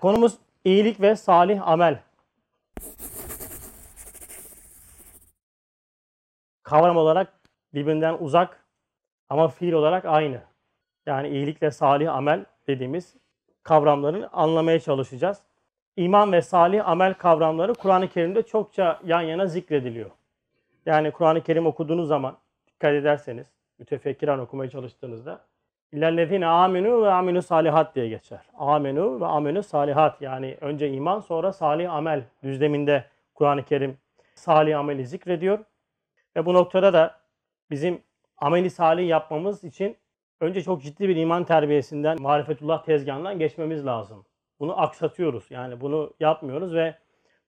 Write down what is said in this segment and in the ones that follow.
Konumuz iyilik ve salih amel. Kavram olarak birbirinden uzak ama fiil olarak aynı. Yani iyilik ve salih amel dediğimiz kavramların anlamaya çalışacağız. İman ve salih amel kavramları Kur'an-ı Kerim'de çokça yan yana zikrediliyor. Yani Kur'an-ı Kerim okuduğunuz zaman dikkat ederseniz, mütefekkiren okumaya çalıştığınızda İllellezine amenu ve aminu salihat diye geçer. Amenu ve aminu salihat yani önce iman sonra salih amel düzleminde Kur'an-ı Kerim salih ameli zikrediyor. Ve bu noktada da bizim ameli salih yapmamız için önce çok ciddi bir iman terbiyesinden, marifetullah tezgahından geçmemiz lazım. Bunu aksatıyoruz. Yani bunu yapmıyoruz ve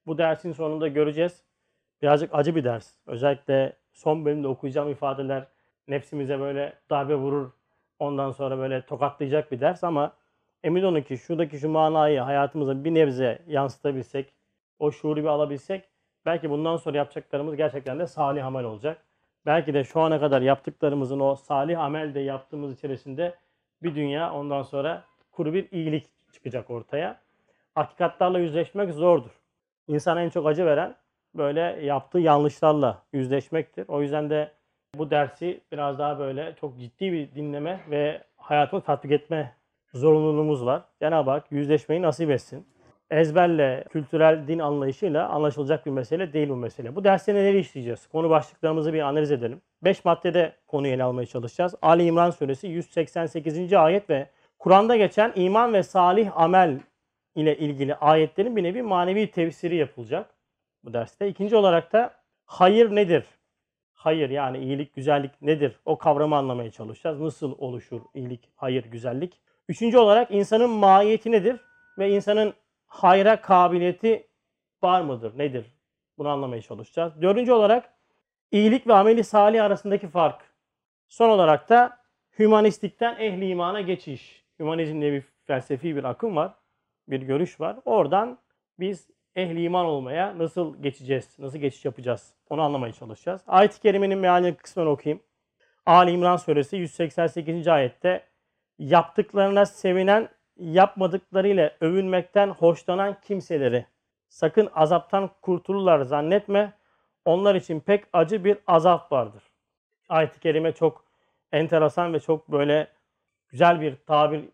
bu dersin sonunda göreceğiz. Birazcık acı bir ders. Özellikle son bölümde okuyacağım ifadeler nefsimize böyle darbe vurur. Ondan sonra böyle tokatlayacak bir ders ama emin olun ki şuradaki şu manayı hayatımıza bir nebze yansıtabilsek, o şuuru bir alabilsek belki bundan sonra yapacaklarımız gerçekten de salih amel olacak. Belki de şu ana kadar yaptıklarımızın o salih amel de yaptığımız içerisinde bir dünya ondan sonra kuru bir iyilik çıkacak ortaya. Hakikatlarla yüzleşmek zordur. İnsana en çok acı veren böyle yaptığı yanlışlarla yüzleşmektir. O yüzden de bu dersi biraz daha böyle çok ciddi bir dinleme ve hayatıma tatbik etme zorunluluğumuz var. Cenab-ı Hak yüzleşmeyi nasip etsin. Ezberle, kültürel din anlayışıyla anlaşılacak bir mesele değil bu mesele. Bu derste neleri işleyeceğiz? Konu başlıklarımızı bir analiz edelim. 5 maddede konuyu ele almaya çalışacağız. Ali İmran Suresi 188. ayet ve Kur'an'da geçen iman ve salih amel ile ilgili ayetlerin bir nevi manevi tefsiri yapılacak bu derste. İkinci olarak da hayır nedir? Hayır yani iyilik, güzellik nedir? O kavramı anlamaya çalışacağız. Nasıl oluşur iyilik, hayır, güzellik? Üçüncü olarak insanın mahiyeti nedir? Ve insanın hayra kabiliyeti var mıdır? Nedir? Bunu anlamaya çalışacağız. Dördüncü olarak iyilik ve ameli salih arasındaki fark. Son olarak da hümanistikten ehli imana geçiş. Hümanizm diye bir felsefi bir akım var. Bir görüş var. Oradan biz ehli iman olmaya nasıl geçeceğiz? Nasıl geçiş yapacağız? Onu anlamaya çalışacağız. Ayet-i Kerime'nin mealini kısmen okuyayım. Ali İmran Suresi 188. ayette yaptıklarına sevinen, yapmadıklarıyla övünmekten hoşlanan kimseleri sakın azaptan kurtulurlar zannetme. Onlar için pek acı bir azap vardır. Ayet-i Kerime çok enteresan ve çok böyle güzel bir tabir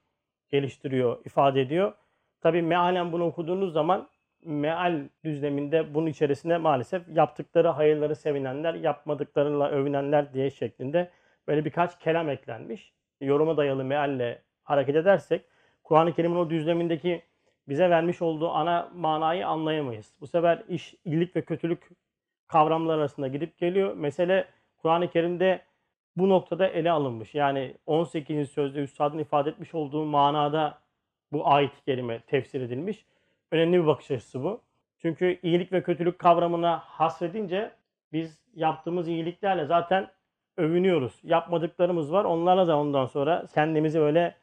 geliştiriyor, ifade ediyor. Tabi mealen bunu okuduğunuz zaman meal düzleminde bunun içerisinde maalesef yaptıkları hayırları sevinenler, yapmadıklarıyla övünenler diye şeklinde böyle birkaç kelam eklenmiş. Yoruma dayalı mealle hareket edersek Kur'an-ı Kerim'in o düzlemindeki bize vermiş olduğu ana manayı anlayamayız. Bu sefer iş, iyilik ve kötülük kavramlar arasında gidip geliyor. Mesele Kur'an-ı Kerim'de bu noktada ele alınmış. Yani 18. sözde Üstad'ın ifade etmiş olduğu manada bu ayet-i kerime tefsir edilmiş. Önemli bir bakış açısı bu. Çünkü iyilik ve kötülük kavramına hasredince biz yaptığımız iyiliklerle zaten övünüyoruz. Yapmadıklarımız var. Onlarla da ondan sonra kendimizi öyle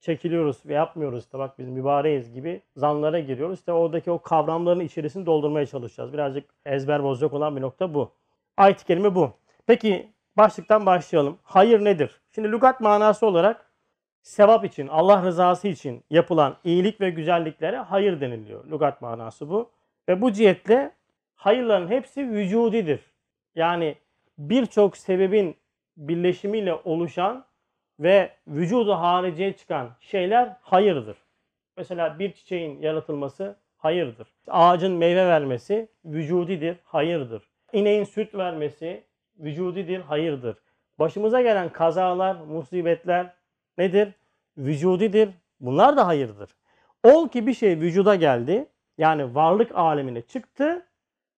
çekiliyoruz ve yapmıyoruz. İşte bak biz mübareğiz gibi zanlara giriyoruz. İşte oradaki o kavramların içerisini doldurmaya çalışacağız. Birazcık ezber bozacak olan bir nokta bu. Ayet-i kerime bu. Peki başlıktan başlayalım. Hayır nedir? Şimdi lügat manası olarak sevap için, Allah rızası için yapılan iyilik ve güzelliklere hayır deniliyor. Lugat manası bu. Ve bu cihetle hayırların hepsi vücudidir. Yani birçok sebebin birleşimiyle oluşan ve vücudu hariciye çıkan şeyler hayırdır. Mesela bir çiçeğin yaratılması hayırdır. Ağacın meyve vermesi vücudidir, hayırdır. İneğin süt vermesi vücudidir, hayırdır. Başımıza gelen kazalar, musibetler nedir? Vücudidir. Bunlar da hayırdır. Ol ki bir şey vücuda geldi. Yani varlık alemine çıktı.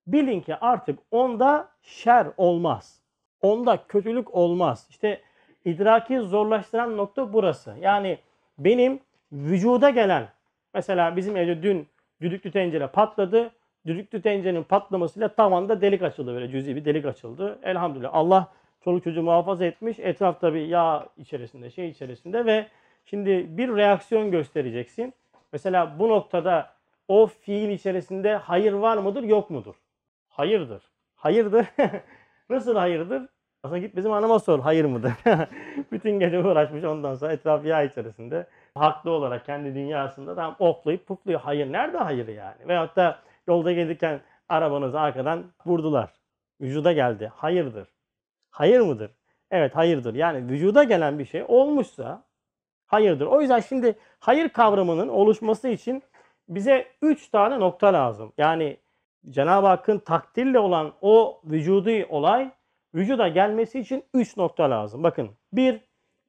Bilin ki artık onda şer olmaz. Onda kötülük olmaz. İşte idraki zorlaştıran nokta burası. Yani benim vücuda gelen mesela bizim evde dün düdüklü tencere patladı. Düdüklü tencerenin patlamasıyla tavanda delik açıldı böyle cüzi bir delik açıldı. Elhamdülillah Allah çoluk çocuğu muhafaza etmiş. Etrafta bir yağ içerisinde şey içerisinde ve şimdi bir reaksiyon göstereceksin. Mesela bu noktada o fiil içerisinde hayır var mıdır yok mudur? Hayırdır. Hayırdır. Nasıl hayırdır? Aslında git bizim anama sor hayır mıdır? Bütün gece uğraşmış ondan sonra etraf yağ içerisinde. haklı olarak kendi dünyasında tam oklayıp pufluyor. Hayır nerede hayır yani? Veyahut da yolda gelirken arabanızı arkadan vurdular. Vücuda geldi. Hayırdır. Hayır mıdır? Evet hayırdır. Yani vücuda gelen bir şey olmuşsa hayırdır. O yüzden şimdi hayır kavramının oluşması için bize üç tane nokta lazım. Yani Cenab-ı Hakk'ın takdirle olan o vücudi olay vücuda gelmesi için üç nokta lazım. Bakın bir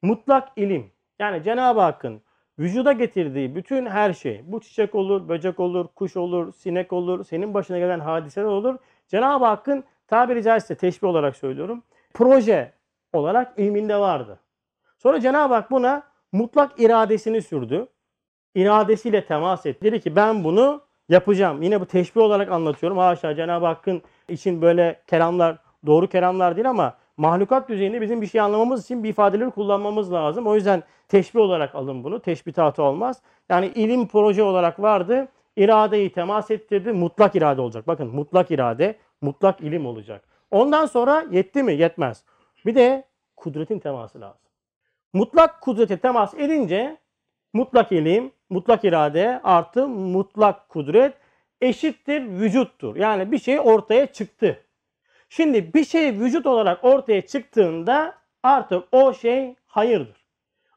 mutlak ilim. Yani Cenab-ı Hakk'ın vücuda getirdiği bütün her şey, bu çiçek olur, böcek olur, kuş olur, sinek olur, senin başına gelen hadiseler olur. Cenab-ı Hakk'ın tabiri caizse teşbih olarak söylüyorum, proje olarak ilminde vardı. Sonra Cenab-ı Hak buna mutlak iradesini sürdü. İradesiyle temas etti. Dedi ki ben bunu yapacağım. Yine bu teşbih olarak anlatıyorum. Haşa Cenab-ı Hakk'ın için böyle kelamlar doğru kelamlar değil ama mahlukat düzeyinde bizim bir şey anlamamız için bir ifadeleri kullanmamız lazım. O yüzden teşbih olarak alın bunu. Teşbihatı olmaz. Yani ilim proje olarak vardı. İradeyi temas ettirdi. Mutlak irade olacak. Bakın mutlak irade, mutlak ilim olacak. Ondan sonra yetti mi? Yetmez. Bir de kudretin teması lazım. Mutlak kudrete temas edince mutlak ilim, mutlak irade artı mutlak kudret eşittir vücuttur. Yani bir şey ortaya çıktı. Şimdi bir şey vücut olarak ortaya çıktığında artık o şey hayırdır.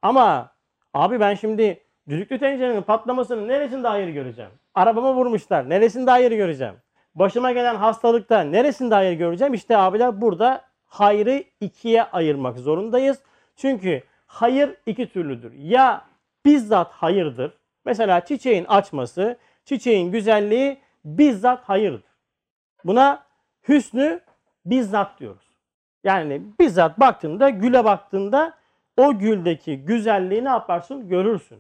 Ama abi ben şimdi düdüklü tencerenin patlamasının neresinde hayır göreceğim? Arabama vurmuşlar. Neresinde hayır göreceğim? Başıma gelen hastalıkta neresinde hayır göreceğim? İşte abiler burada hayrı ikiye ayırmak zorundayız. Çünkü hayır iki türlüdür. Ya bizzat hayırdır. Mesela çiçeğin açması, çiçeğin güzelliği bizzat hayırdır. Buna hüsnü bizzat diyoruz. Yani bizzat baktığında, güle baktığında o güldeki güzelliği ne yaparsın? Görürsün.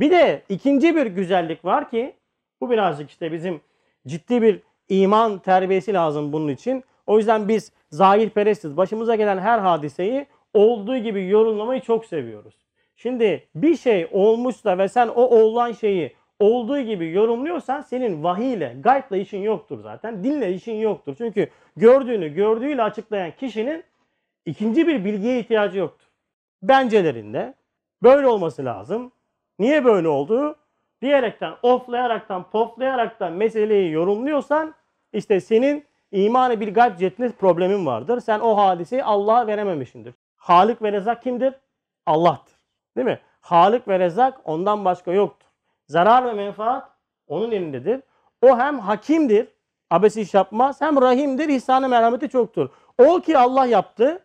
Bir de ikinci bir güzellik var ki bu birazcık işte bizim ciddi bir iman terbiyesi lazım bunun için. O yüzden biz zahirperestiz. Başımıza gelen her hadiseyi olduğu gibi yorumlamayı çok seviyoruz. Şimdi bir şey olmuşsa ve sen o olan şeyi olduğu gibi yorumluyorsan senin vahiyle, gaybla işin yoktur zaten. Dinle işin yoktur. Çünkü gördüğünü gördüğüyle açıklayan kişinin ikinci bir bilgiye ihtiyacı yoktur. Bencelerinde böyle olması lazım. Niye böyle oldu? Diyerekten, oflayaraktan, poflayaraktan meseleyi yorumluyorsan işte senin imanı bir gayb cihetinde problemin vardır. Sen o hadiseyi Allah'a verememişsindir. Halik ve Rezak kimdir? Allah'tır. Değil mi? Halik ve Rezak ondan başka yoktur. Zarar ve menfaat onun elindedir. O hem hakimdir, abesi iş yapmaz, hem rahimdir, ihsanı merhameti çoktur. O ki Allah yaptı,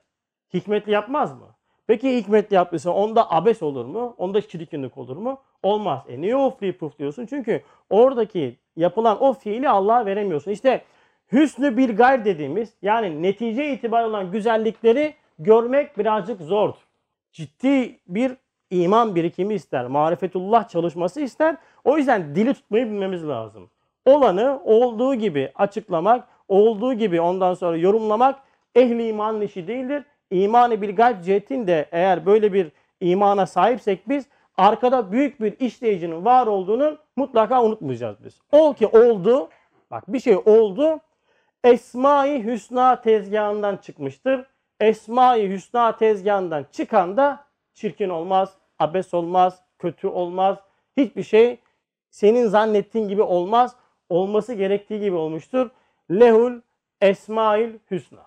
hikmetli yapmaz mı? Peki hikmetli yaptıysa onda abes olur mu? Onda çirkinlik olur mu? Olmaz. E niye oflayıp pufluyorsun? Çünkü oradaki yapılan o fiili Allah'a veremiyorsun. İşte hüsnü bir gayr dediğimiz yani netice itibariyle olan güzellikleri görmek birazcık zordur. Ciddi bir iman birikimi ister. Marifetullah çalışması ister. O yüzden dili tutmayı bilmemiz lazım. Olanı olduğu gibi açıklamak, olduğu gibi ondan sonra yorumlamak ehli imanın işi değildir. İmanı bir gayb cihetinde eğer böyle bir imana sahipsek biz arkada büyük bir işleyicinin var olduğunu mutlaka unutmayacağız biz. Ol ki oldu, bak bir şey oldu, Esma-i Hüsna tezgahından çıkmıştır. Esma-i Hüsna tezgahından çıkan da çirkin olmaz, abes olmaz, kötü olmaz. Hiçbir şey senin zannettiğin gibi olmaz. Olması gerektiği gibi olmuştur. Lehul Esmail Hüsna.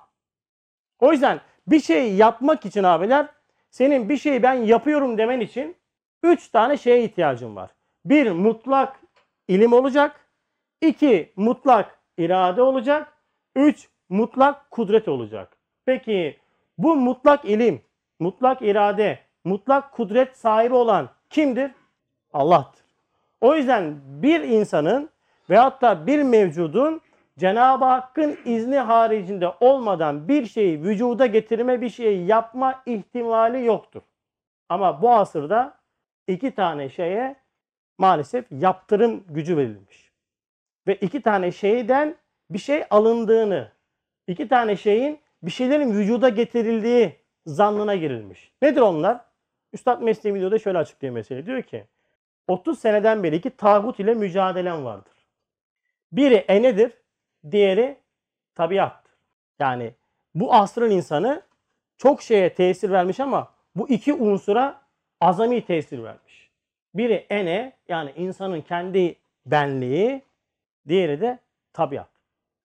O yüzden bir şey yapmak için abiler senin bir şeyi ben yapıyorum demen için üç tane şeye ihtiyacın var. Bir mutlak ilim olacak. iki mutlak irade olacak. Üç mutlak kudret olacak. Peki bu mutlak ilim, mutlak irade, mutlak kudret sahibi olan kimdir? Allah'tır. O yüzden bir insanın veyahut da bir mevcudun Cenab-ı Hakk'ın izni haricinde olmadan bir şeyi vücuda getirme, bir şeyi yapma ihtimali yoktur. Ama bu asırda iki tane şeye maalesef yaptırım gücü verilmiş. Ve iki tane şeyden bir şey alındığını, iki tane şeyin bir şeylerin vücuda getirildiği zannına girilmiş. Nedir onlar? Üstad Mesleği videoda şöyle açıklıyor meseleyi. Diyor ki 30 seneden beri iki tağut ile mücadelem vardır. Biri enedir, diğeri tabiattır. Yani bu asrın insanı çok şeye tesir vermiş ama bu iki unsura azami tesir vermiş. Biri ene yani insanın kendi benliği, diğeri de tabiat.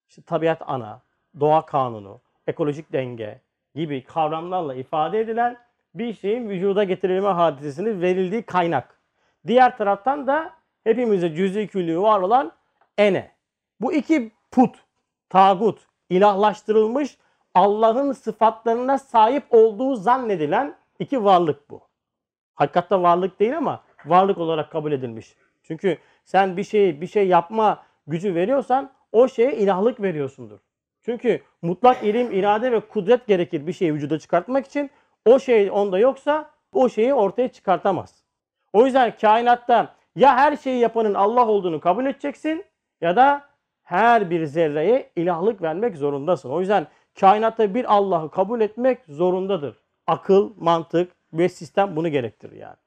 İşte tabiat ana, doğa kanunu, ekolojik denge gibi kavramlarla ifade edilen bir şeyin vücuda getirilme hadisesinin verildiği kaynak. Diğer taraftan da hepimize cüz'i küllü var olan ene. Bu iki put, tagut, ilahlaştırılmış Allah'ın sıfatlarına sahip olduğu zannedilen iki varlık bu. Hakikatte varlık değil ama varlık olarak kabul edilmiş. Çünkü sen bir şey bir şey yapma gücü veriyorsan o şeye ilahlık veriyorsundur. Çünkü mutlak ilim, irade ve kudret gerekir bir şeyi vücuda çıkartmak için. O şey onda yoksa o şeyi ortaya çıkartamaz. O yüzden kainatta ya her şeyi yapanın Allah olduğunu kabul edeceksin ya da her bir zerreye ilahlık vermek zorundasın. O yüzden kainatta bir Allah'ı kabul etmek zorundadır. Akıl, mantık ve sistem bunu gerektirir yani.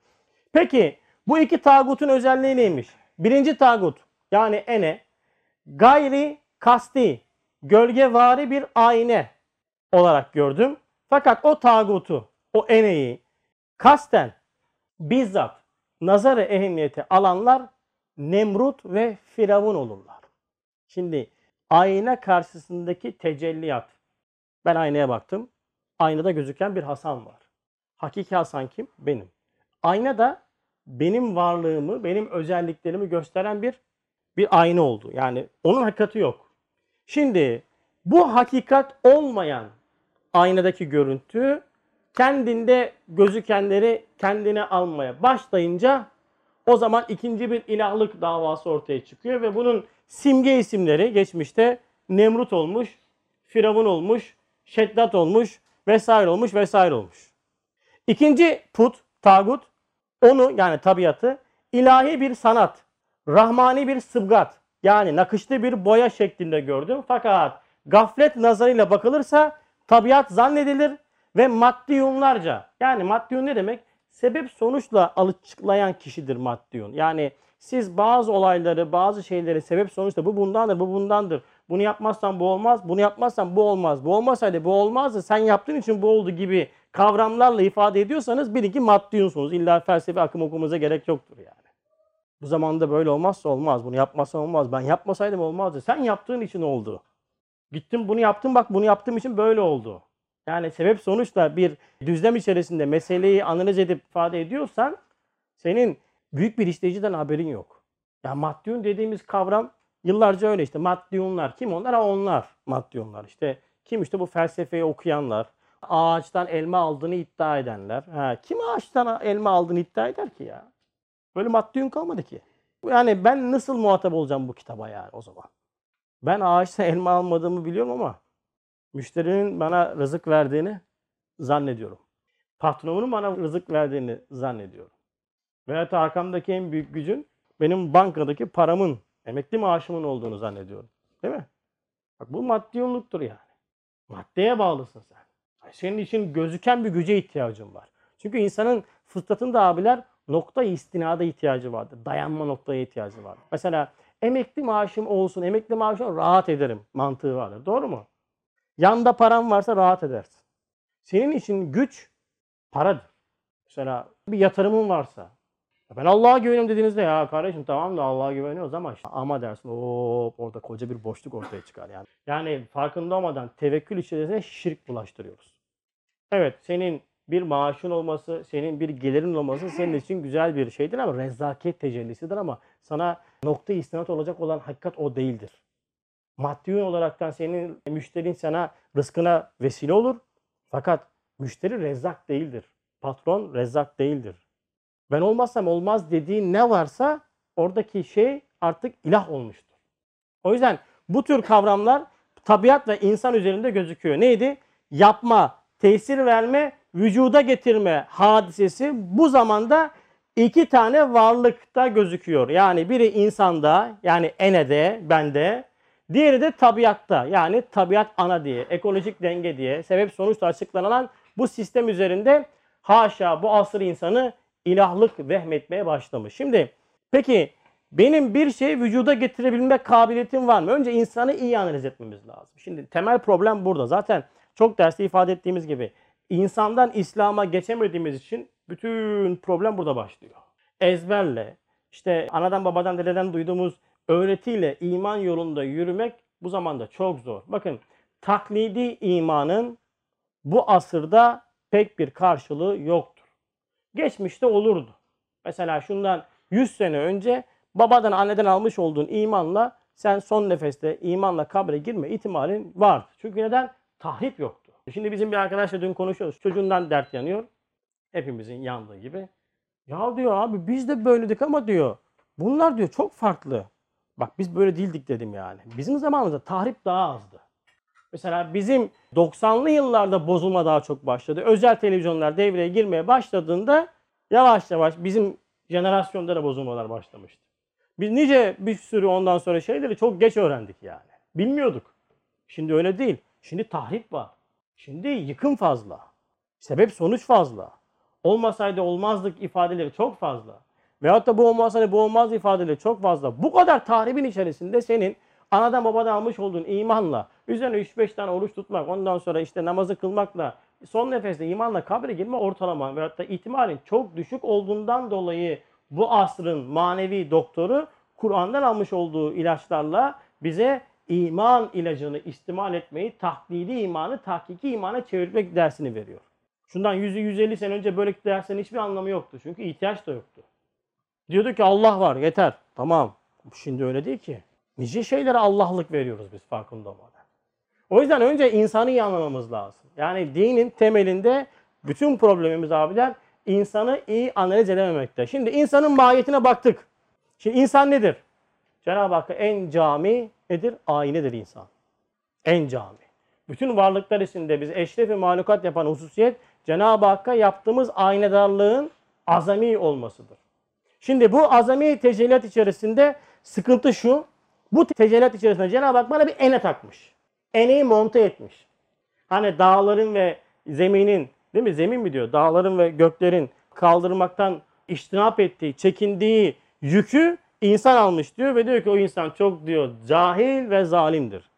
Peki bu iki tağutun özelliği neymiş? Birinci tağut yani ene gayri kasti, gölgevari bir ayna olarak gördüm. Fakat o tağutu, o eneyi kasten bizzat nazarı ehemmiyete alanlar Nemrut ve Firavun olurlar. Şimdi ayna karşısındaki tecelliyat. Ben aynaya baktım. Aynada gözüken bir Hasan var. Hakiki Hasan kim? Benim. Ayna da benim varlığımı, benim özelliklerimi gösteren bir bir ayna oldu. Yani onun hakikati yok. Şimdi bu hakikat olmayan aynadaki görüntü kendinde gözükenleri kendine almaya başlayınca o zaman ikinci bir ilahlık davası ortaya çıkıyor ve bunun simge isimleri geçmişte Nemrut olmuş, Firavun olmuş, Şeddat olmuş vesaire olmuş vesaire olmuş. İkinci put, tagut onu yani tabiatı ilahi bir sanat, rahmani bir sıbgat yani nakışlı bir boya şeklinde gördüm. Fakat gaflet nazarıyla bakılırsa tabiat zannedilir ve maddiyunlarca yani maddiyun ne demek? Sebep sonuçla açıklayan kişidir maddiyun. Yani siz bazı olayları, bazı şeyleri sebep sonuçla bu bundandır, bu bundandır. Bunu yapmazsan bu olmaz, bunu yapmazsan bu olmaz. Bu olmasaydı bu olmazdı. Sen yaptığın için bu oldu gibi kavramlarla ifade ediyorsanız bilin ki maddiyunsunuz. İlla felsefe akım okumuza gerek yoktur yani. Bu zamanda böyle olmazsa olmaz. Bunu yapmazsan olmaz. Ben yapmasaydım olmazdı. Sen yaptığın için oldu. Gittim bunu yaptım bak bunu yaptığım için böyle oldu. Yani sebep sonuçla bir düzlem içerisinde meseleyi analiz edip ifade ediyorsan senin büyük bir işleyiciden haberin yok. Ya maddiyun dediğimiz kavram yıllarca öyle işte maddiyunlar. Kim onlar? Ha onlar maddiyunlar. İşte kim işte bu felsefeyi okuyanlar, ağaçtan elma aldığını iddia edenler. Ha, kim ağaçtan elma aldığını iddia eder ki ya? Böyle maddiyun kalmadı ki. Yani ben nasıl muhatap olacağım bu kitaba yani o zaman? Ben ağaçtan elma almadığımı biliyorum ama müşterinin bana rızık verdiğini zannediyorum. Patronumun bana rızık verdiğini zannediyorum. Veyahut da arkamdaki en büyük gücün benim bankadaki paramın, emekli maaşımın olduğunu zannediyorum. Değil mi? Bak bu maddiyonluktur yani. Maddeye bağlısın sen. Senin için gözüken bir güce ihtiyacın var. Çünkü insanın fıtratında abiler nokta istinada ihtiyacı vardır. Dayanma noktaya ihtiyacı vardır. Mesela emekli maaşım olsun, emekli maaşım rahat ederim mantığı vardır. Doğru mu? Yanda param varsa rahat edersin. Senin için güç paradır. Mesela bir yatırımın varsa. Ben Allah'a güveniyorum dediğinizde ya kardeşim tamam da Allah'a güveniyoruz ama işte ama dersin hop orada koca bir boşluk ortaya çıkar yani. Yani farkında olmadan tevekkül içerisine şirk bulaştırıyoruz. Evet senin bir maaşın olması, senin bir gelirin olması senin için güzel bir şeydir ama rezaket tecellisidir ama sana nokta istinat olacak olan hakikat o değildir. Maddi olaraktan senin müşterin sana rızkına vesile olur. Fakat müşteri rezzak değildir. Patron rezzak değildir. Ben olmazsam olmaz dediğin ne varsa oradaki şey artık ilah olmuştur. O yüzden bu tür kavramlar tabiat ve insan üzerinde gözüküyor. Neydi? Yapma, tesir verme, vücuda getirme hadisesi bu zamanda iki tane varlıkta gözüküyor. Yani biri insanda yani enede, bende, diğeri de tabiatta yani tabiat ana diye, ekolojik denge diye sebep sonuçla açıklanan bu sistem üzerinde haşa bu asır insanı ilahlık vehmetmeye başlamış. Şimdi peki benim bir şey vücuda getirebilme kabiliyetim var mı? Önce insanı iyi analiz etmemiz lazım. Şimdi temel problem burada. Zaten çok derste ifade ettiğimiz gibi insandan İslam'a geçemediğimiz için bütün problem burada başlıyor. ezberle, işte anadan babadan dededen duyduğumuz öğretiyle iman yolunda yürümek bu zamanda çok zor. Bakın taklidi imanın bu asırda pek bir karşılığı yoktur. Geçmişte olurdu. Mesela şundan 100 sene önce babadan anneden almış olduğun imanla sen son nefeste imanla kabre girme ihtimalin vardı. Çünkü neden? Tahrip yoktu. Şimdi bizim bir arkadaşla dün konuşuyoruz. Çocuğundan dert yanıyor. Hepimizin yandığı gibi. Ya diyor abi biz de böyledik ama diyor. Bunlar diyor çok farklı. Bak biz böyle değildik dedim yani. Bizim zamanımızda tahrip daha azdı. Mesela bizim 90'lı yıllarda bozulma daha çok başladı. Özel televizyonlar devreye girmeye başladığında yavaş yavaş bizim jenerasyonda da bozulmalar başlamıştı. Biz nice bir sürü ondan sonra şeyleri çok geç öğrendik yani. Bilmiyorduk. Şimdi öyle değil. Şimdi tahrip var. Şimdi yıkım fazla. Sebep sonuç fazla. Olmasaydı olmazdık ifadeleri çok fazla. Veyahut da bu olmasaydı bu olmaz ifadeleri çok fazla. Bu kadar tahribin içerisinde senin anadan babadan almış olduğun imanla, üzerine 3-5 tane oruç tutmak, ondan sonra işte namazı kılmakla, son nefeste imanla kabre girme ortalama veyahut da ihtimalin çok düşük olduğundan dolayı bu asrın manevi doktoru Kur'an'dan almış olduğu ilaçlarla bize iman ilacını istimal etmeyi, taklidi imanı tahkiki imana çevirmek dersini veriyor. Şundan 100-150 sene önce böyle derslerin hiçbir anlamı yoktu. Çünkü ihtiyaç da yoktu. Diyordu ki Allah var yeter. Tamam. Şimdi öyle değil ki. Nice şeylere Allah'lık veriyoruz biz farkında olmadan. O yüzden önce insanı iyi anlamamız lazım. Yani dinin temelinde bütün problemimiz abiler insanı iyi analiz edememekte. Şimdi insanın mahiyetine baktık. Şimdi insan nedir? Cenab-ı Hakk'a en cami nedir? Aynedir insan. En cami. Bütün varlıklar içinde biz eşref ve mahlukat yapan hususiyet Cenab-ı Hakk'a yaptığımız aynedarlığın azami olmasıdır. Şimdi bu azami tecellat içerisinde sıkıntı şu. Bu tecellat içerisinde Cenab-ı Hak bana bir ene takmış. Eneyi monte etmiş. Hani dağların ve zeminin değil mi? Zemin mi diyor? Dağların ve göklerin kaldırmaktan iştinap ettiği, çekindiği yükü insan almış diyor ve diyor ki o insan çok diyor cahil ve zalimdir.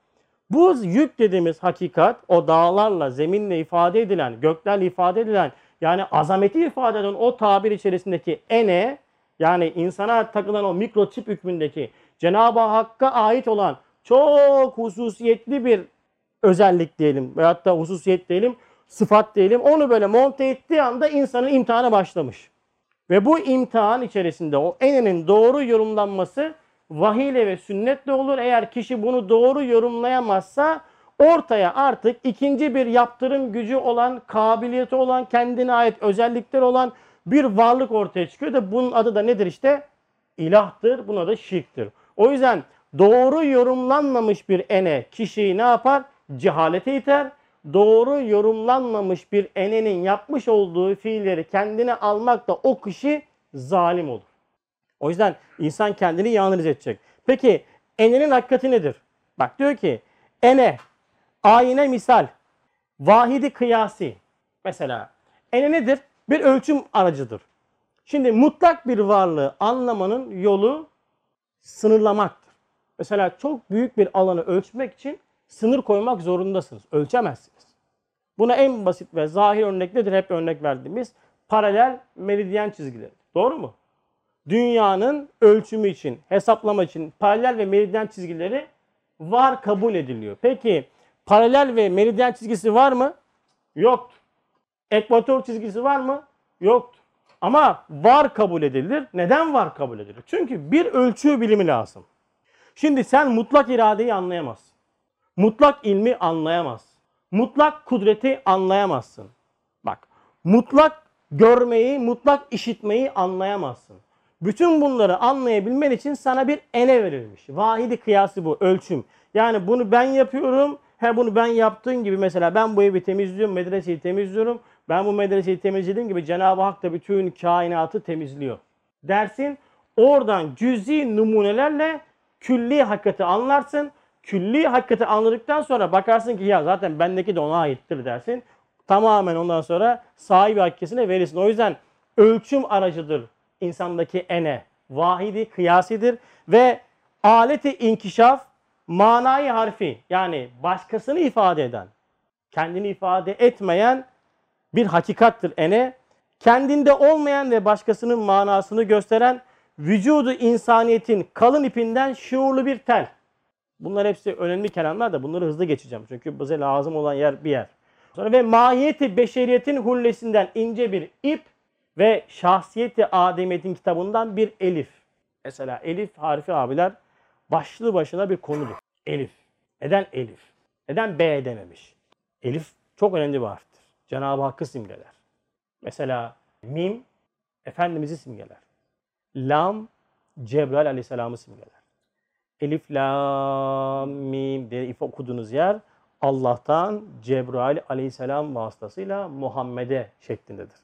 Bu yük dediğimiz hakikat o dağlarla, zeminle ifade edilen, göklerle ifade edilen yani azameti ifade eden o tabir içerisindeki ene yani insana takılan o mikroçip hükmündeki Cenab-ı Hakk'a ait olan çok hususiyetli bir özellik diyelim veyahut da hususiyet diyelim, sıfat diyelim. Onu böyle monte ettiği anda insanın imtihanı başlamış. Ve bu imtihan içerisinde o enenin doğru yorumlanması vahiyle ve sünnetle olur. Eğer kişi bunu doğru yorumlayamazsa ortaya artık ikinci bir yaptırım gücü olan, kabiliyeti olan, kendine ait özellikler olan bir varlık ortaya çıkıyor da bunun adı da nedir işte? İlahtır. Buna da şirktir. O yüzden doğru yorumlanmamış bir ene kişiyi ne yapar? Cehalete iter. Doğru yorumlanmamış bir enenin yapmış olduğu fiilleri kendine almakla o kişi zalim olur. O yüzden insan kendini analiz edecek. Peki enenin hakikati nedir? Bak diyor ki ene, ayine misal, vahidi kıyasi. Mesela ene nedir? Bir ölçüm aracıdır. Şimdi mutlak bir varlığı anlamanın yolu sınırlamaktır. Mesela çok büyük bir alanı ölçmek için sınır koymak zorundasınız. Ölçemezsiniz. Buna en basit ve zahir örnek nedir? Hep örnek verdiğimiz paralel meridyen çizgileri. Doğru mu? Dünyanın ölçümü için, hesaplama için paralel ve meridyen çizgileri var kabul ediliyor. Peki paralel ve meridyen çizgisi var mı? Yoktur. Ekvator çizgisi var mı? Yoktur. Ama var kabul edilir. Neden var kabul edilir? Çünkü bir ölçü bilimi lazım. Şimdi sen mutlak iradeyi anlayamazsın. Mutlak ilmi anlayamazsın. Mutlak kudreti anlayamazsın. Bak, mutlak görmeyi, mutlak işitmeyi anlayamazsın. Bütün bunları anlayabilmen için sana bir ene verilmiş. Vahidi kıyası bu, ölçüm. Yani bunu ben yapıyorum, he bunu ben yaptığın gibi mesela ben bu evi temizliyorum, medreseyi temizliyorum. Ben bu medreseyi temizlediğim gibi Cenab-ı Hak da bütün kainatı temizliyor. Dersin oradan cüzi numunelerle külli hakikati anlarsın. Külli hakikati anladıktan sonra bakarsın ki ya zaten bendeki de ona aittir dersin. Tamamen ondan sonra sahibi hakikatine verirsin. O yüzden ölçüm aracıdır insandaki ene. Vahidi kıyasidir ve aleti inkişaf manayı harfi yani başkasını ifade eden, kendini ifade etmeyen bir hakikattir ene. kendinde olmayan ve başkasının manasını gösteren vücudu insaniyetin kalın ipinden şuurlu bir tel. Bunlar hepsi önemli kelamlar da bunları hızlı geçeceğim. Çünkü bize lazım olan yer bir yer. Sonra ve mahiyeti beşeriyetin hullesinden ince bir ip ve şahsiyeti ademiyetin kitabından bir elif. Mesela elif harfi abiler başlı başına bir konudur. Elif. Neden elif? Neden B dememiş? Elif çok önemli bir harftir. Cenab-ı Hakk'ı simgeler. Mesela mim Efendimiz'i simgeler. Lam Cebrail aleyhisselamı simgeler. Elif, lam, mim diye if okuduğunuz yer Allah'tan Cebrail aleyhisselam vasıtasıyla Muhammed'e şeklindedir.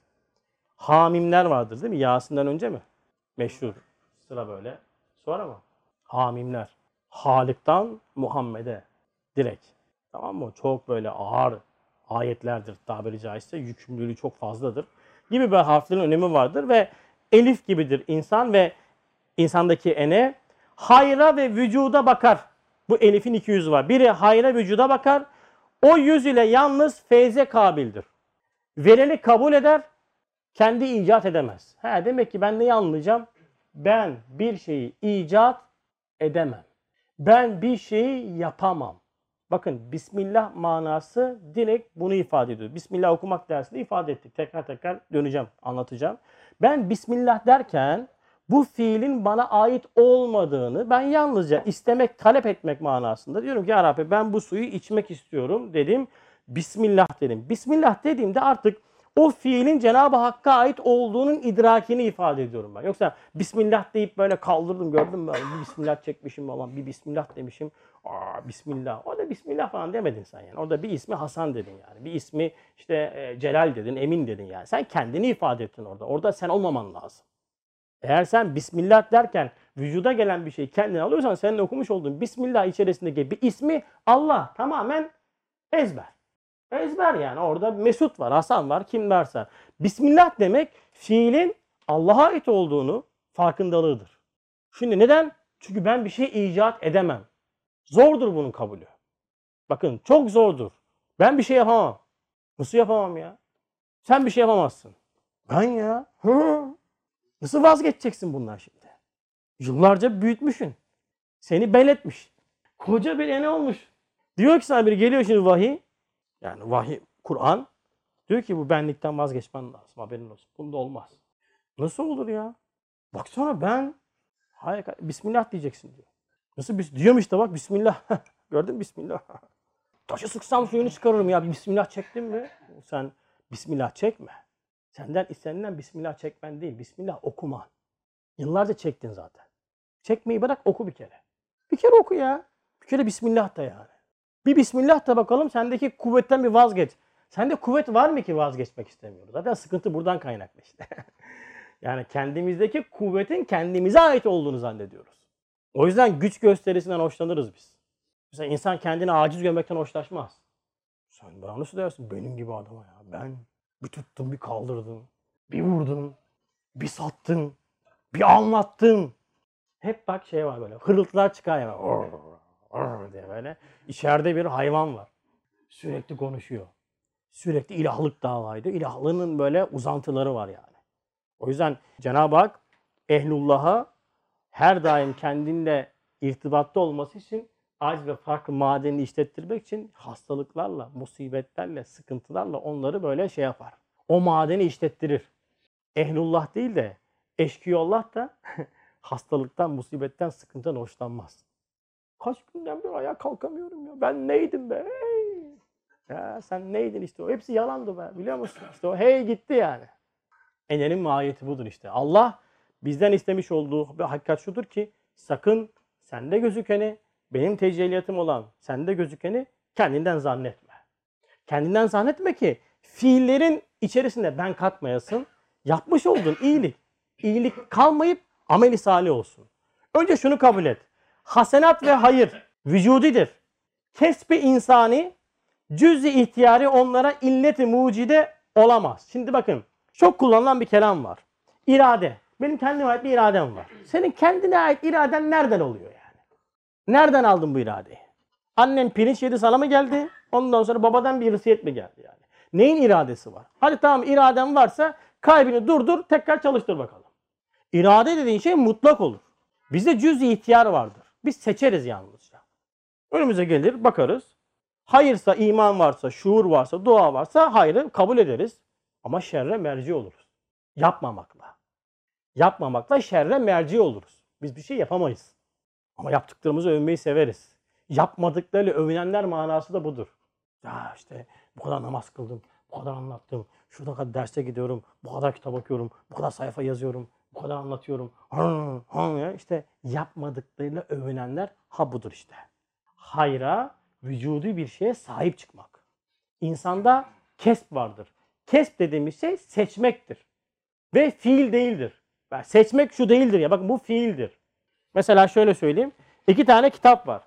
Hamimler vardır değil mi? Yasin'den önce mi? Meşhur. Sıra böyle. Sonra mı? Hamimler. Halık'tan Muhammed'e. Direkt. Tamam mı? Çok böyle ağır ayetlerdir tabiri caizse. Yükümlülüğü çok fazladır. Gibi bir harflerin önemi vardır ve elif gibidir insan ve insandaki ene hayra ve vücuda bakar. Bu elifin iki yüzü var. Biri hayra vücuda bakar. O yüz ile yalnız feyze kabildir. Vereni kabul eder, kendi icat edemez. He, demek ki ben neyi anlayacağım? Ben bir şeyi icat edemem. Ben bir şeyi yapamam. Bakın Bismillah manası direkt bunu ifade ediyor. Bismillah okumak dersinde ifade ettik. Tekrar tekrar döneceğim, anlatacağım. Ben Bismillah derken bu fiilin bana ait olmadığını ben yalnızca istemek, talep etmek manasında diyorum ki ya Rabbi ben bu suyu içmek istiyorum dedim. Bismillah dedim. Bismillah dediğimde artık o fiilin Cenab-ı Hakk'a ait olduğunun idrakini ifade ediyorum ben. Yoksa Bismillah deyip böyle kaldırdım gördün mü? Bir Bismillah çekmişim falan bir Bismillah demişim. Aa Bismillah. O da Bismillah falan demedin sen yani. Orada bir ismi Hasan dedin yani. Bir ismi işte e, Celal dedin, Emin dedin yani. Sen kendini ifade ettin orada. Orada sen olmaman lazım. Eğer sen Bismillah derken vücuda gelen bir şeyi kendine alıyorsan senin okumuş olduğun Bismillah içerisindeki bir ismi Allah tamamen ezber. Ezber yani orada Mesut var, Hasan var, kim varsa. Bismillah demek fiilin Allah'a ait olduğunu farkındalığıdır. Şimdi neden? Çünkü ben bir şey icat edemem. Zordur bunun kabulü. Bakın çok zordur. Ben bir şey yapamam. Nasıl yapamam ya? Sen bir şey yapamazsın. Ben ya. Hı. Nasıl vazgeçeceksin bundan şimdi? Yıllarca büyütmüşsün. Seni beletmiş. Koca bir ene olmuş. Diyor ki sana biri geliyor şimdi vahiy. Yani vahiy, Kur'an. Diyor ki bu benlikten vazgeçmen lazım. Haberin olsun. Bunda olmaz. Nasıl olur ya? Baksana ben hayır, Bismillah diyeceksin diyor. Nasıl bis diyorum işte bak Bismillah. Gördün mü Bismillah. Taşı sıksam suyunu çıkarırım ya. Bismillah çektin mi? Sen Bismillah çekme. Senden istenilen Bismillah çekmen değil. Bismillah okuman. Yıllarca çektin zaten. Çekmeyi bırak oku bir kere. Bir kere oku ya. Bir kere Bismillah da yani. Bir Bismillah da bakalım sendeki kuvvetten bir vazgeç. Sende kuvvet var mı ki vazgeçmek istemiyoruz? Zaten sıkıntı buradan kaynaklı işte. yani kendimizdeki kuvvetin kendimize ait olduğunu zannediyoruz. O yüzden güç gösterisinden hoşlanırız biz. Mesela insan kendini aciz görmekten hoşlaşmaz. Sen bana nasıl dersin? Benim gibi adama ya. Ben bir tuttum, bir kaldırdım, bir vurdum, bir sattım, bir anlattım. Hep bak şey var böyle. Hırıltılar çıkar ya. Diye böyle. İçeride bir hayvan var. Sürekli konuşuyor. Sürekli ilahlık davaydı. İlahlığının böyle uzantıları var yani. O yüzden Cenab-ı Hak ehlullah'a her daim kendinle irtibatta olması için aciz ve farklı madenini işlettirmek için hastalıklarla, musibetlerle, sıkıntılarla onları böyle şey yapar. O madeni işlettirir. Ehlullah değil de eşkıyollah da hastalıktan, musibetten, sıkıntıdan hoşlanmaz. Kaç günden beri ayağa kalkamıyorum ya. Ben neydim be? Hey. Ya sen neydin işte o. Hepsi yalandı be. Biliyor musun? İşte o hey gitti yani. Enenin mahiyeti budur işte. Allah bizden istemiş olduğu bir hakikat şudur ki sakın sende gözükeni benim tecelliyatım olan sende gözükeni kendinden zannetme. Kendinden zannetme ki fiillerin içerisinde ben katmayasın. Yapmış olduğun iyilik, iyilik kalmayıp ameli salih olsun. Önce şunu kabul et. Hasenat ve hayır vücudidir. Kesbi insani, cüz-i ihtiyari onlara illeti mucide olamaz. Şimdi bakın çok kullanılan bir kelam var. İrade. Benim kendime ait bir iradem var. Senin kendine ait iraden nereden oluyor yani? Nereden aldın bu iradeyi? Annen pirinç yedi sana mı geldi? Ondan sonra babadan bir hırsiyet mi geldi yani? Neyin iradesi var? Hadi tamam iraden varsa kalbini durdur tekrar çalıştır bakalım. İrade dediğin şey mutlak olur. Bizde cüz-i ihtiyar vardır. Biz seçeriz yalnızca. Önümüze gelir bakarız. Hayırsa, iman varsa, şuur varsa, dua varsa hayrı kabul ederiz. Ama şerre merci oluruz. Yapmamakla. Yapmamakla şerre merci oluruz. Biz bir şey yapamayız. Ama yaptıklarımızı övmeyi severiz. Yapmadıklarıyla övünenler manası da budur. Ya işte bu kadar namaz kıldım, bu kadar anlattım, şurada kadar derse gidiyorum, bu kadar kitap okuyorum, bu kadar sayfa yazıyorum, bu kadar anlatıyorum. Ya işte yapmadıklarıyla övünenler ha budur işte. Hayra, vücudu bir şeye sahip çıkmak. İnsanda kesp vardır. Kesp dediğimiz şey seçmektir. Ve fiil değildir. Yani seçmek şu değildir ya. Bakın bu fiildir. Mesela şöyle söyleyeyim. İki tane kitap var.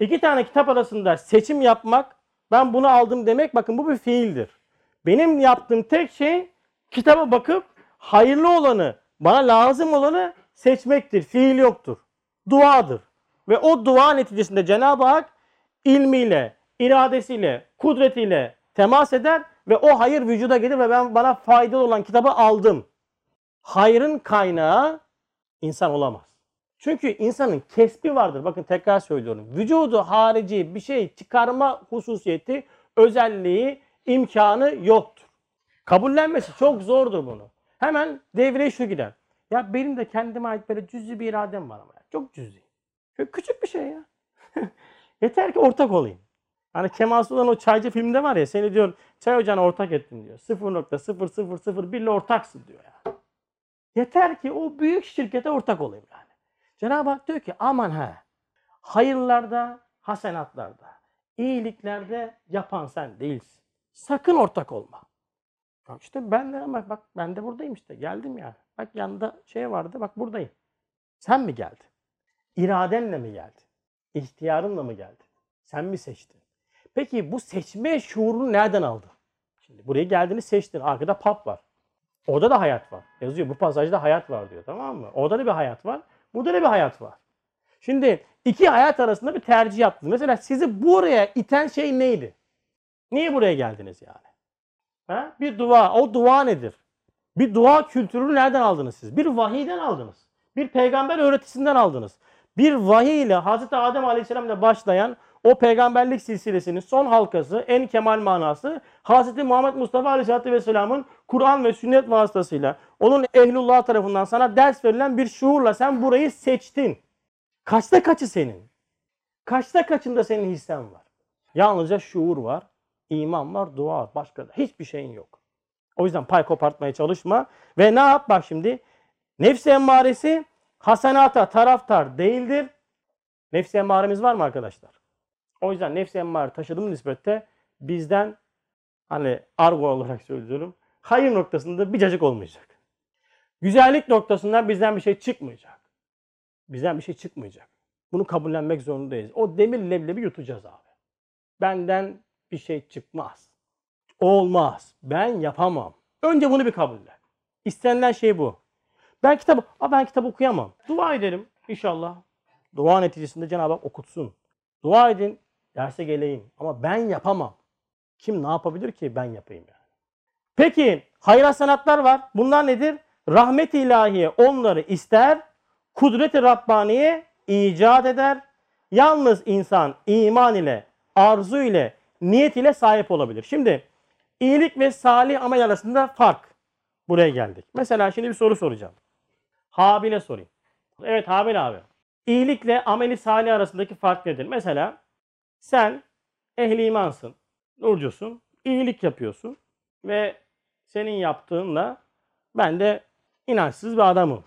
İki tane kitap arasında seçim yapmak, ben bunu aldım demek bakın bu bir fiildir. Benim yaptığım tek şey kitaba bakıp hayırlı olanı, bana lazım olanı seçmektir. Fiil yoktur. Duadır. Ve o dua neticesinde Cenab-ı Hak ilmiyle, iradesiyle, kudretiyle temas eder ve o hayır vücuda gelir ve ben bana faydalı olan kitabı aldım. Hayrın kaynağı insan olamaz. Çünkü insanın kesbi vardır. Bakın tekrar söylüyorum. Vücudu harici bir şey çıkarma hususiyeti, özelliği, imkanı yoktur. Kabullenmesi çok zordur bunu. Hemen devreye şu gider. Ya benim de kendime ait böyle cüzi bir iradem var ama. ya. Çok cüzi. Şöyle küçük bir şey ya. Yeter ki ortak olayım. Hani Kemal Sunal'ın o çaycı filmde var ya seni diyor çay ocağına ortak ettim diyor. 0.0001 ile ortaksın diyor ya. Yeter ki o büyük şirkete ortak olayım yani. Cenab-ı Hak diyor ki aman ha hayırlarda, hasenatlarda, iyiliklerde yapan sen değilsin. Sakın ortak olma. Bak işte ben de bak, bak ben de buradayım işte geldim ya. Bak yanında şey vardı bak buradayım. Sen mi geldin? İradenle mi geldin? İhtiyarınla mı geldin? Sen mi seçtin? Peki bu seçme şuurunu nereden aldın? Şimdi buraya geldiğini seçtin. Arkada pap var. Orada da hayat var. Yazıyor bu pasajda hayat var diyor tamam mı? Orada da bir hayat var. Burada da bir hayat var. Şimdi iki hayat arasında bir tercih yaptınız. Mesela sizi buraya iten şey neydi? Niye buraya geldiniz yani? Ha? Bir dua. O dua nedir? Bir dua kültürünü nereden aldınız siz? Bir vahiyden aldınız. Bir peygamber öğretisinden aldınız. Bir vahiy ile Hazreti Adem Aleyhisselam ile başlayan o peygamberlik silsilesinin son halkası, en kemal manası Hazreti Muhammed Mustafa Aleyhisselatü Vesselam'ın Kur'an ve sünnet vasıtasıyla onun ehlullah tarafından sana ders verilen bir şuurla sen burayı seçtin. Kaçta kaçı senin? Kaçta kaçında senin hissen var? Yalnızca şuur var, iman var, dua var. Başka da hiçbir şeyin yok. O yüzden pay kopartmaya çalışma. Ve ne yap bak şimdi? Nefs emmaresi hasenata taraftar değildir. Nefs emmaremiz var mı arkadaşlar? O yüzden nefs emmare taşıdığım nispette bizden hani argo olarak söylüyorum. Hayır noktasında bir cacık olmayacak. Güzellik noktasından bizden bir şey çıkmayacak. Bizden bir şey çıkmayacak. Bunu kabullenmek zorundayız. O demir leblebi yutacağız abi. Benden bir şey çıkmaz. Olmaz. Ben yapamam. Önce bunu bir kabulle. İstenilen şey bu. Ben kitap, Aa, ben kitap okuyamam. Dua edelim inşallah. Dua neticesinde Cenab-ı Hak okutsun. Dua edin, derse geleyim. Ama ben yapamam. Kim ne yapabilir ki ben yapayım yani. Peki hayır sanatlar var. Bunlar nedir? Rahmet ilahiye onları ister, kudret-i Rabbaniye icat eder. Yalnız insan iman ile, arzu ile, niyet ile sahip olabilir. Şimdi iyilik ve salih amel arasında fark. Buraya geldik. Mesela şimdi bir soru soracağım. Habil'e sorayım. Evet Habil abi. İyilikle ameli salih arasındaki fark nedir? Mesela sen ehli imansın, nurcusun, iyilik yapıyorsun ve senin yaptığınla ben de inançsız bir adamım.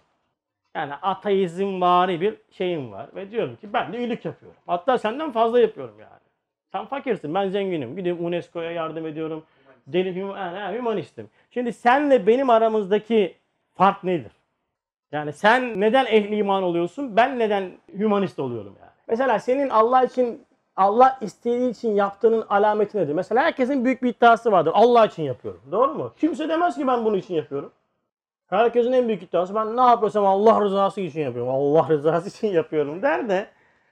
Yani ateizm vari bir şeyim var ve diyorum ki ben de iyilik yapıyorum. Hatta senden fazla yapıyorum yani. Sen fakirsin, ben zenginim. Gidiyorum UNESCO'ya yardım ediyorum. Deli hum- yani hümanistim. Şimdi senle benim aramızdaki fark nedir? Yani sen neden ehli iman oluyorsun? Ben neden hümanist oluyorum yani? Mesela senin Allah için Allah istediği için yaptığının alameti nedir? Mesela herkesin büyük bir iddiası vardır. Allah için yapıyorum. Doğru mu? Kimse demez ki ben bunun için yapıyorum. Herkesin en büyük iddiası ben ne yapıyorsam Allah rızası için yapıyorum. Allah rızası için yapıyorum der de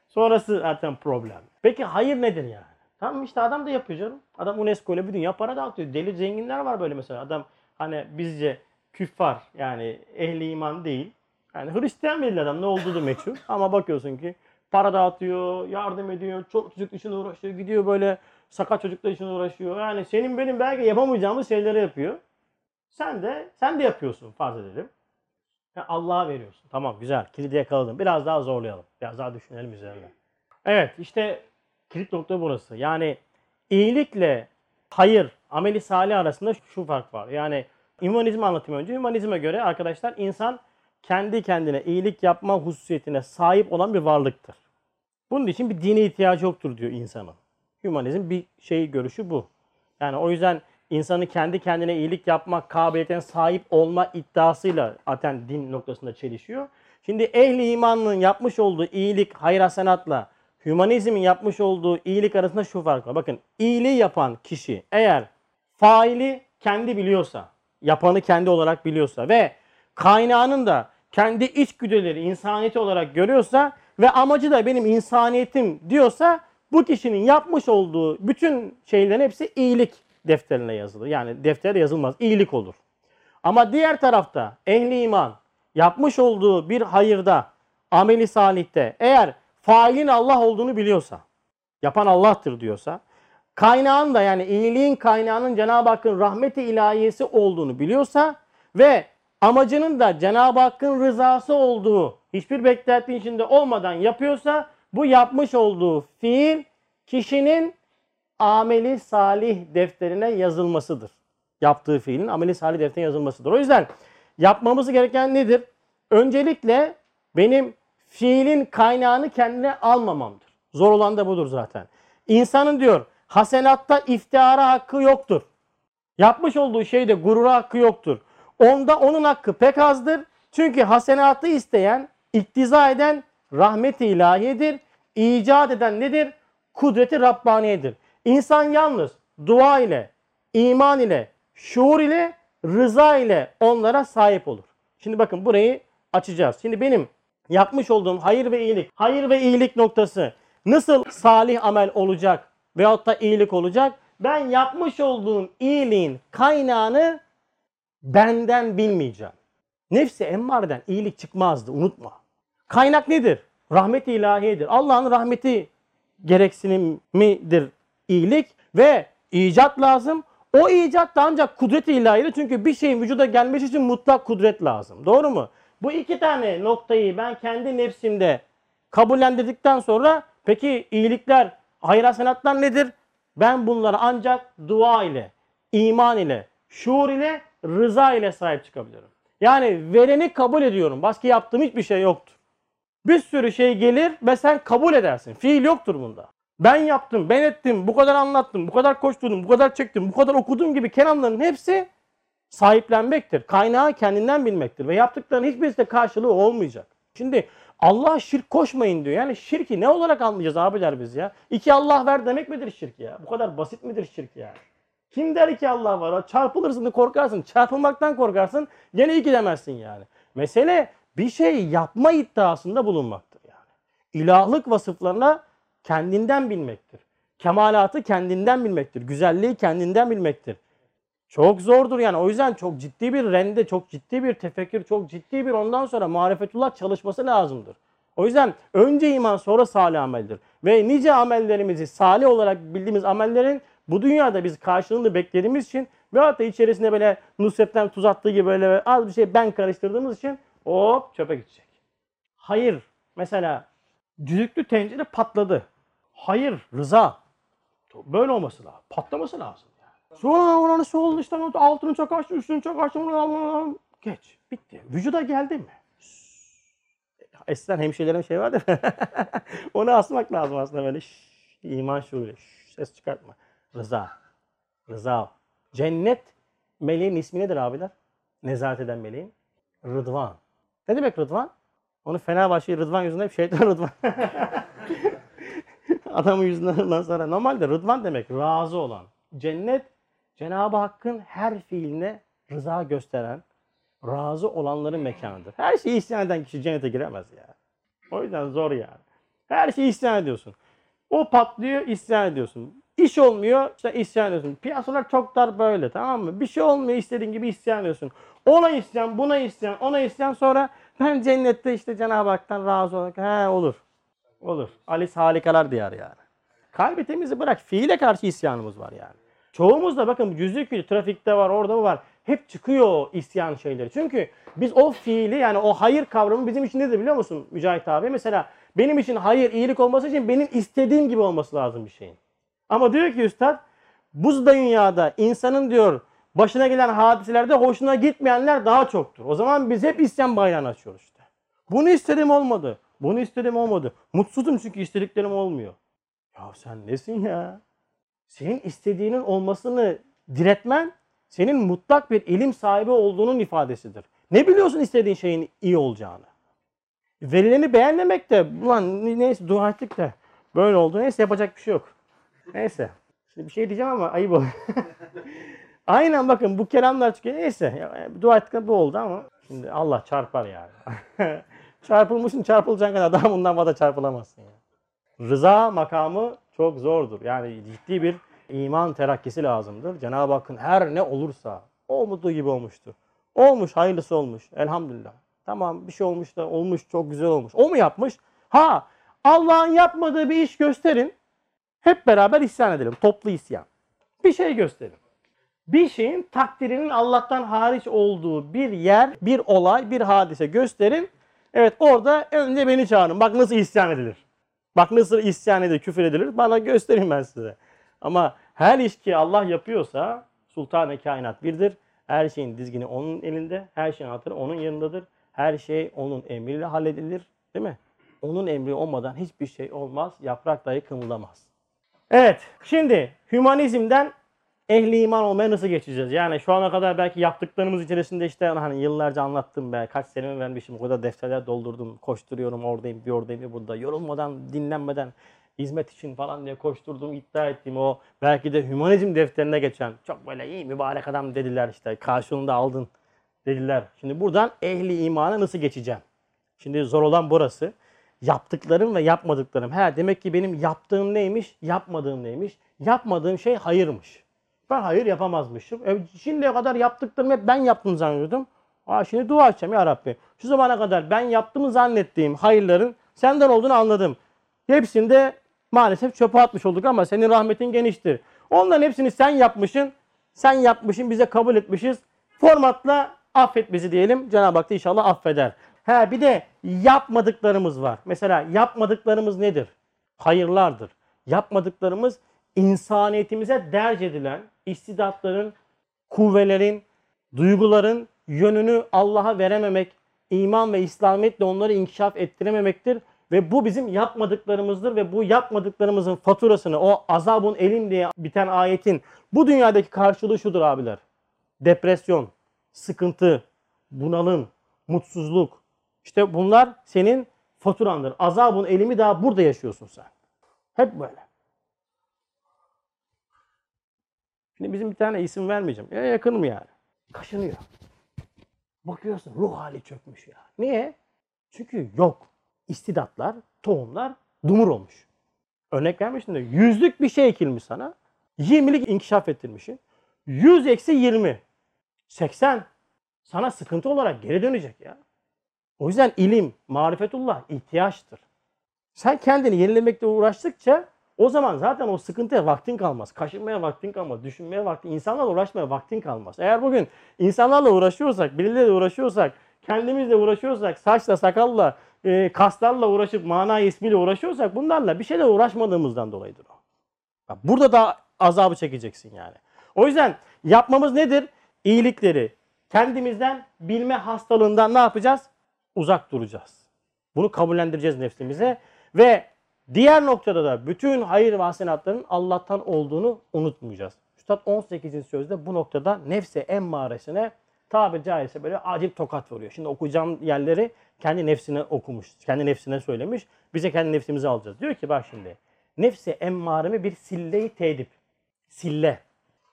sonrası zaten problem. Peki hayır nedir yani? Tamam işte adam da yapıyor canım. Adam UNESCO ile bir dünya para dağıtıyor. Deli zenginler var böyle mesela. Adam hani bizce küffar yani ehli iman değil. Yani Hristiyan bir adam ne olduğu da meçhul. Ama bakıyorsun ki para dağıtıyor, yardım ediyor, çok çocuk için uğraşıyor, gidiyor böyle sakat çocuklar için uğraşıyor. Yani senin benim belki yapamayacağımız şeyleri yapıyor. Sen de sen de yapıyorsun farz edelim. Yani Allah'a veriyorsun. Tamam güzel. Kilidi yakaladım. Biraz daha zorlayalım. Biraz daha düşünelim üzerine. Evet işte kilit nokta burası. Yani iyilikle hayır, ameli salih arasında şu fark var. Yani Hümanizmi anlatayım önce. Hümanizme göre arkadaşlar insan kendi kendine iyilik yapma hususiyetine sahip olan bir varlıktır. Bunun için bir dine ihtiyacı yoktur diyor insanın. Hümanizm bir şey görüşü bu. Yani o yüzden insanı kendi kendine iyilik yapma kabiliyetine sahip olma iddiasıyla zaten din noktasında çelişiyor. Şimdi ehli imanın yapmış olduğu iyilik hayır hasenatla hümanizmin yapmış olduğu iyilik arasında şu fark var. Bakın iyiliği yapan kişi eğer faili kendi biliyorsa, yapanı kendi olarak biliyorsa ve kaynağının da kendi içgüdüleri insaniyeti olarak görüyorsa ve amacı da benim insaniyetim diyorsa bu kişinin yapmış olduğu bütün şeylerin hepsi iyilik defterine yazılır. Yani defter yazılmaz, iyilik olur. Ama diğer tarafta ehli iman yapmış olduğu bir hayırda, ameli salihte eğer failin Allah olduğunu biliyorsa, yapan Allah'tır diyorsa, kaynağın da yani iyiliğin kaynağının Cenab-ı Hakk'ın rahmeti ilahiyesi olduğunu biliyorsa ve amacının da Cenab-ı Hakk'ın rızası olduğu hiçbir beklenti içinde olmadan yapıyorsa bu yapmış olduğu fiil kişinin ameli salih defterine yazılmasıdır. Yaptığı fiilin ameli salih defterine yazılmasıdır. O yüzden yapmamız gereken nedir? Öncelikle benim fiilin kaynağını kendine almamamdır. Zor olan da budur zaten. İnsanın diyor hasenatta iftihara hakkı yoktur. Yapmış olduğu şeyde gurura hakkı yoktur. Onda onun hakkı pek azdır. Çünkü hasenatı isteyen, iktiza eden rahmet-i ilahiyedir. İcat eden nedir? Kudreti Rabbaniyedir. İnsan yalnız dua ile, iman ile, şuur ile, rıza ile onlara sahip olur. Şimdi bakın burayı açacağız. Şimdi benim yapmış olduğum hayır ve iyilik, hayır ve iyilik noktası nasıl salih amel olacak veyahut da iyilik olacak? Ben yapmış olduğum iyiliğin kaynağını benden bilmeyeceğim. Nefsi emmareden iyilik çıkmazdı unutma. Kaynak nedir? Rahmet-i ilahiyedir. Allah'ın rahmeti gereksinimidir iyilik ve icat lazım. O icat da ancak kudret-i ilahidir. Çünkü bir şeyin vücuda gelmesi için mutlak kudret lazım. Doğru mu? Bu iki tane noktayı ben kendi nefsimde kabullendirdikten sonra peki iyilikler, hayır hasenatlar nedir? Ben bunlara ancak dua ile, iman ile, şuur ile, rıza ile sahip çıkabilirim. Yani vereni kabul ediyorum. Başka yaptığım hiçbir şey yoktur. Bir sürü şey gelir ve sen kabul edersin. Fiil yoktur bunda. Ben yaptım, ben ettim, bu kadar anlattım, bu kadar koşturdum, bu kadar çektim, bu kadar okudum gibi kelamların hepsi sahiplenmektir. Kaynağı kendinden bilmektir ve yaptıkların hiçbirisi de karşılığı olmayacak. Şimdi Allah şirk koşmayın diyor. Yani şirki ne olarak anlayacağız abiler biz ya? İki Allah ver demek midir şirk ya? Bu kadar basit midir şirk ya? Kim der iki Allah var? Çarpılırsın da korkarsın. Çarpılmaktan korkarsın. Gene iki demezsin yani. Mesele bir şey yapma iddiasında bulunmaktır yani. İlahlık vasıflarına kendinden bilmektir. Kemalatı kendinden bilmektir. Güzelliği kendinden bilmektir. Çok zordur yani. O yüzden çok ciddi bir rende, çok ciddi bir tefekkür, çok ciddi bir ondan sonra marifetullah çalışması lazımdır. O yüzden önce iman sonra salih ameldir. Ve nice amellerimizi salih olarak bildiğimiz amellerin bu dünyada biz karşılığını beklediğimiz için ve hatta içerisinde böyle Nusret'ten tuz attığı gibi böyle az bir şey ben karıştırdığımız için hop çöpe gidecek. Hayır. Mesela düdüklü tencere patladı. Hayır. Rıza. Böyle olması lazım. Patlaması lazım. Sonra oranı su oldu işte altını çok açtı, üstünü çok açtı. Geç. Bitti. Vücuda geldi mi? Eskiden hemşirelerin şey vardı. Onu asmak lazım aslında böyle. Şş, iman şuuru. Şş, ses çıkartma. Rıza. Rıza. Cennet meleğin ismi nedir abiler? Nezaret eden meleğin. Rıdvan. Ne demek Rıdvan? Onu Fenerbahçe Rıdvan yüzünden hep şeytan Rıdvan. Adamın yüzünden ondan sonra. Normalde Rıdvan demek razı olan. Cennet Cenab-ı Hakk'ın her fiiline rıza gösteren, razı olanların mekanıdır. Her şeyi isyan eden kişi cennete giremez ya. O yüzden zor yani. Her şeyi isyan ediyorsun. O patlıyor, isyan ediyorsun. İş olmuyor işte isyan ediyorsun. Piyasalar çok dar böyle tamam mı? Bir şey olmuyor istediğin gibi isyan ediyorsun. Ona isyan, buna isyan, ona isyan sonra ben cennette işte Cenab-ı Hak'tan razı olarak he olur. Olur. Alice harikalar diyar yani. Kalbi temizi bırak. Fiile karşı isyanımız var yani. Çoğumuz da bakın yüzlük yüzü trafikte var, orada bu var. Hep çıkıyor o isyan şeyleri. Çünkü biz o fiili yani o hayır kavramı bizim için nedir biliyor musun Mücahit abi? Mesela benim için hayır, iyilik olması için benim istediğim gibi olması lazım bir şeyin. Ama diyor ki üstad bu dünyada insanın diyor başına gelen hadiselerde hoşuna gitmeyenler daha çoktur. O zaman biz hep isyan bayrağını açıyoruz işte. Bunu istedim olmadı. Bunu istedim olmadı. Mutsuzum çünkü istediklerim olmuyor. Ya sen nesin ya? Senin istediğinin olmasını diretmen senin mutlak bir ilim sahibi olduğunun ifadesidir. Ne biliyorsun istediğin şeyin iyi olacağını? Verileni beğenmemek de ulan neyse dua ettik de böyle oldu. Neyse yapacak bir şey yok. Neyse. Şimdi bir şey diyeceğim ama ayıp olur. Aynen bakın bu kelamlar çıkıyor. Neyse. Ya, dua ettik bu oldu ama şimdi Allah çarpar yani. Çarpılmışsın çarpılacağın kadar daha bundan fazla çarpılamazsın ya. Rıza makamı çok zordur. Yani ciddi bir iman terakkisi lazımdır. Cenab-ı Hakk'ın her ne olursa o gibi olmuştur. Olmuş, hayırlısı olmuş. Elhamdülillah. Tamam bir şey olmuş da olmuş, çok güzel olmuş. O mu yapmış? Ha Allah'ın yapmadığı bir iş gösterin. Hep beraber isyan edelim. Toplu isyan. Bir şey gösterin. Bir şeyin takdirinin Allah'tan hariç olduğu bir yer, bir olay, bir hadise gösterin. Evet orada önce beni çağırın. Bak nasıl isyan edilir. Bak nasıl isyan edilir, küfür edilir. Bana göstereyim ben size. Ama her iş ki Allah yapıyorsa Sultan-ı Kainat birdir. Her şeyin dizgini onun elinde. Her şeyin anahtarı onun yanındadır. Her şey onun emriyle halledilir. Değil mi? Onun emri olmadan hiçbir şey olmaz. Yaprak dahi kımıldamaz. Evet. Şimdi hümanizmden ehli iman olmaya nasıl geçeceğiz? Yani şu ana kadar belki yaptıklarımız içerisinde işte hani yıllarca anlattım be. Kaç senemi vermişim. O kadar defterler doldurdum. Koşturuyorum oradayım bir oradayım bir burada. Yorulmadan, dinlenmeden hizmet için falan diye koşturduğum iddia ettiğim o belki de hümanizm defterine geçen çok böyle iyi mübarek adam dediler işte karşılığında aldın dediler. Şimdi buradan ehli imana nasıl geçeceğim? Şimdi zor olan burası. Yaptıklarım ve yapmadıklarım. He demek ki benim yaptığım neymiş, yapmadığım neymiş? Yapmadığım şey hayırmış. Ben hayır yapamazmışım. E, şimdiye kadar yaptıklarımı hep ben yaptım zannediyordum. Aa, şimdi dua edeceğim ya Rabbi. Şu zamana kadar ben yaptığımı zannettiğim hayırların senden olduğunu anladım. Hepsini de maalesef çöpe atmış olduk ama senin rahmetin geniştir. Onların hepsini sen yapmışsın. Sen yapmışsın bize kabul etmişiz. Formatla affet bizi diyelim. Cenab-ı Hak da inşallah affeder. He bir de yapmadıklarımız var. Mesela yapmadıklarımız nedir? Hayırlardır. Yapmadıklarımız insaniyetimize derc edilen istidatların, kuvvelerin, duyguların yönünü Allah'a verememek, iman ve İslamiyetle onları inkişaf ettirememektir. Ve bu bizim yapmadıklarımızdır ve bu yapmadıklarımızın faturasını o azabun elim diye biten ayetin bu dünyadaki karşılığı şudur abiler. Depresyon, sıkıntı, bunalım, mutsuzluk. İşte bunlar senin faturandır. Azabun elimi daha burada yaşıyorsun sen. Hep böyle. Şimdi bizim bir tane isim vermeyeceğim. Ya yakınım yani. Kaşınıyor. Bakıyorsun ruh hali çökmüş ya. Niye? Çünkü yok. İstidatlar, tohumlar dumur olmuş. Örnek vermiştim de yüzlük bir şey ekilmiş sana. 20'lik inkişaf ettirmişsin. 100 eksi 20. 80. Sana sıkıntı olarak geri dönecek ya. O yüzden ilim, marifetullah ihtiyaçtır. Sen kendini yenilemekle uğraştıkça o zaman zaten o sıkıntıya vaktin kalmaz. Kaşınmaya vaktin kalmaz. Düşünmeye vaktin, insanlarla uğraşmaya vaktin kalmaz. Eğer bugün insanlarla uğraşıyorsak, birileriyle uğraşıyorsak, kendimizle uğraşıyorsak, saçla, sakalla, e, kaslarla uğraşıp mana ismiyle uğraşıyorsak bunlarla bir şeyle uğraşmadığımızdan dolayıdır o. Burada da azabı çekeceksin yani. O yüzden yapmamız nedir? İyilikleri kendimizden bilme hastalığından ne yapacağız? Uzak duracağız. Bunu kabullendireceğiz nefsimize ve diğer noktada da bütün hayır ve hasenatların Allah'tan olduğunu unutmayacağız. Üstad 18. sözde bu noktada nefse emmaresine tabiri caizse böyle acil tokat vuruyor. Şimdi okuyacağım yerleri kendi nefsine okumuş, kendi nefsine söylemiş. Bize kendi nefsimizi alacağız. Diyor ki bak şimdi nefse emmaremi bir silleyi tedip. Sille.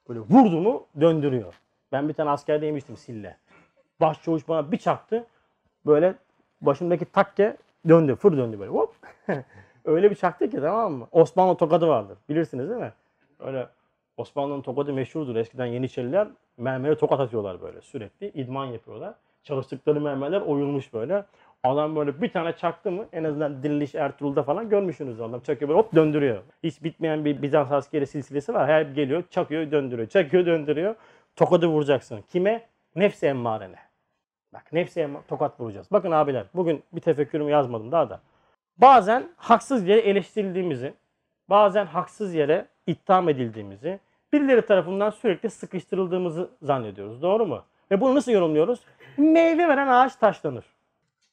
Böyle vurdu mu döndürüyor. Ben bir tane askerde yemiştim sille. Başçavuş bana bir çaktı. Böyle başımdaki takke döndü. Fır döndü böyle. Hop. Öyle bir çaktı ki tamam mı? Osmanlı tokadı vardır. Bilirsiniz değil mi? Öyle Osmanlı'nın tokadı meşhurdur. Eskiden Yeniçeriler mermere tokat atıyorlar böyle sürekli. idman yapıyorlar. Çalıştıkları mermerler oyulmuş böyle. Adam böyle bir tane çaktı mı en azından Diriliş Ertuğrul'da falan görmüşsünüz adam. Çakıyor böyle hop döndürüyor. Hiç bitmeyen bir Bizans askeri silsilesi var. Her geliyor çakıyor döndürüyor. Çakıyor döndürüyor. Tokadı vuracaksın. Kime? Nefsi emmarene. Bak nefsi emmar tokat vuracağız. Bakın abiler bugün bir tefekkürümü yazmadım daha da. Bazen haksız yere eleştirildiğimizi, bazen haksız yere itham edildiğimizi, birileri tarafından sürekli sıkıştırıldığımızı zannediyoruz. Doğru mu? Ve bunu nasıl yorumluyoruz? Meyve veren ağaç taşlanır.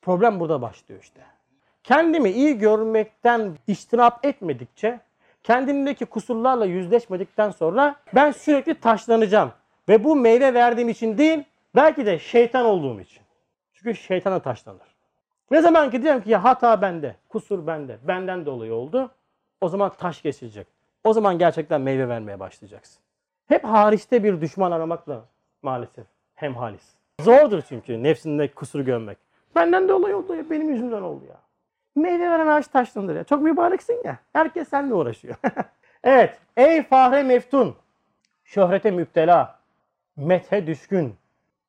Problem burada başlıyor işte. Kendimi iyi görmekten iştinap etmedikçe, kendimdeki kusurlarla yüzleşmedikten sonra ben sürekli taşlanacağım. Ve bu meyve verdiğim için değil, belki de şeytan olduğum için. Çünkü şeytana taşlanır. Ne zaman ki diyorum ki ya hata bende, kusur bende, benden dolayı oldu. O zaman taş kesilecek. O zaman gerçekten meyve vermeye başlayacaksın. Hep hariçte bir düşman aramakla maalesef hemhalis. Zordur çünkü nefsinde kusuru görmek. Benden dolayı oldu ya, benim yüzümden oldu ya. Meyve veren ağaç taşlanır ya. Çok mübareksin ya. Herkes seninle uğraşıyor. evet. Ey fahre meftun. Şöhrete müptela. Methe düşkün.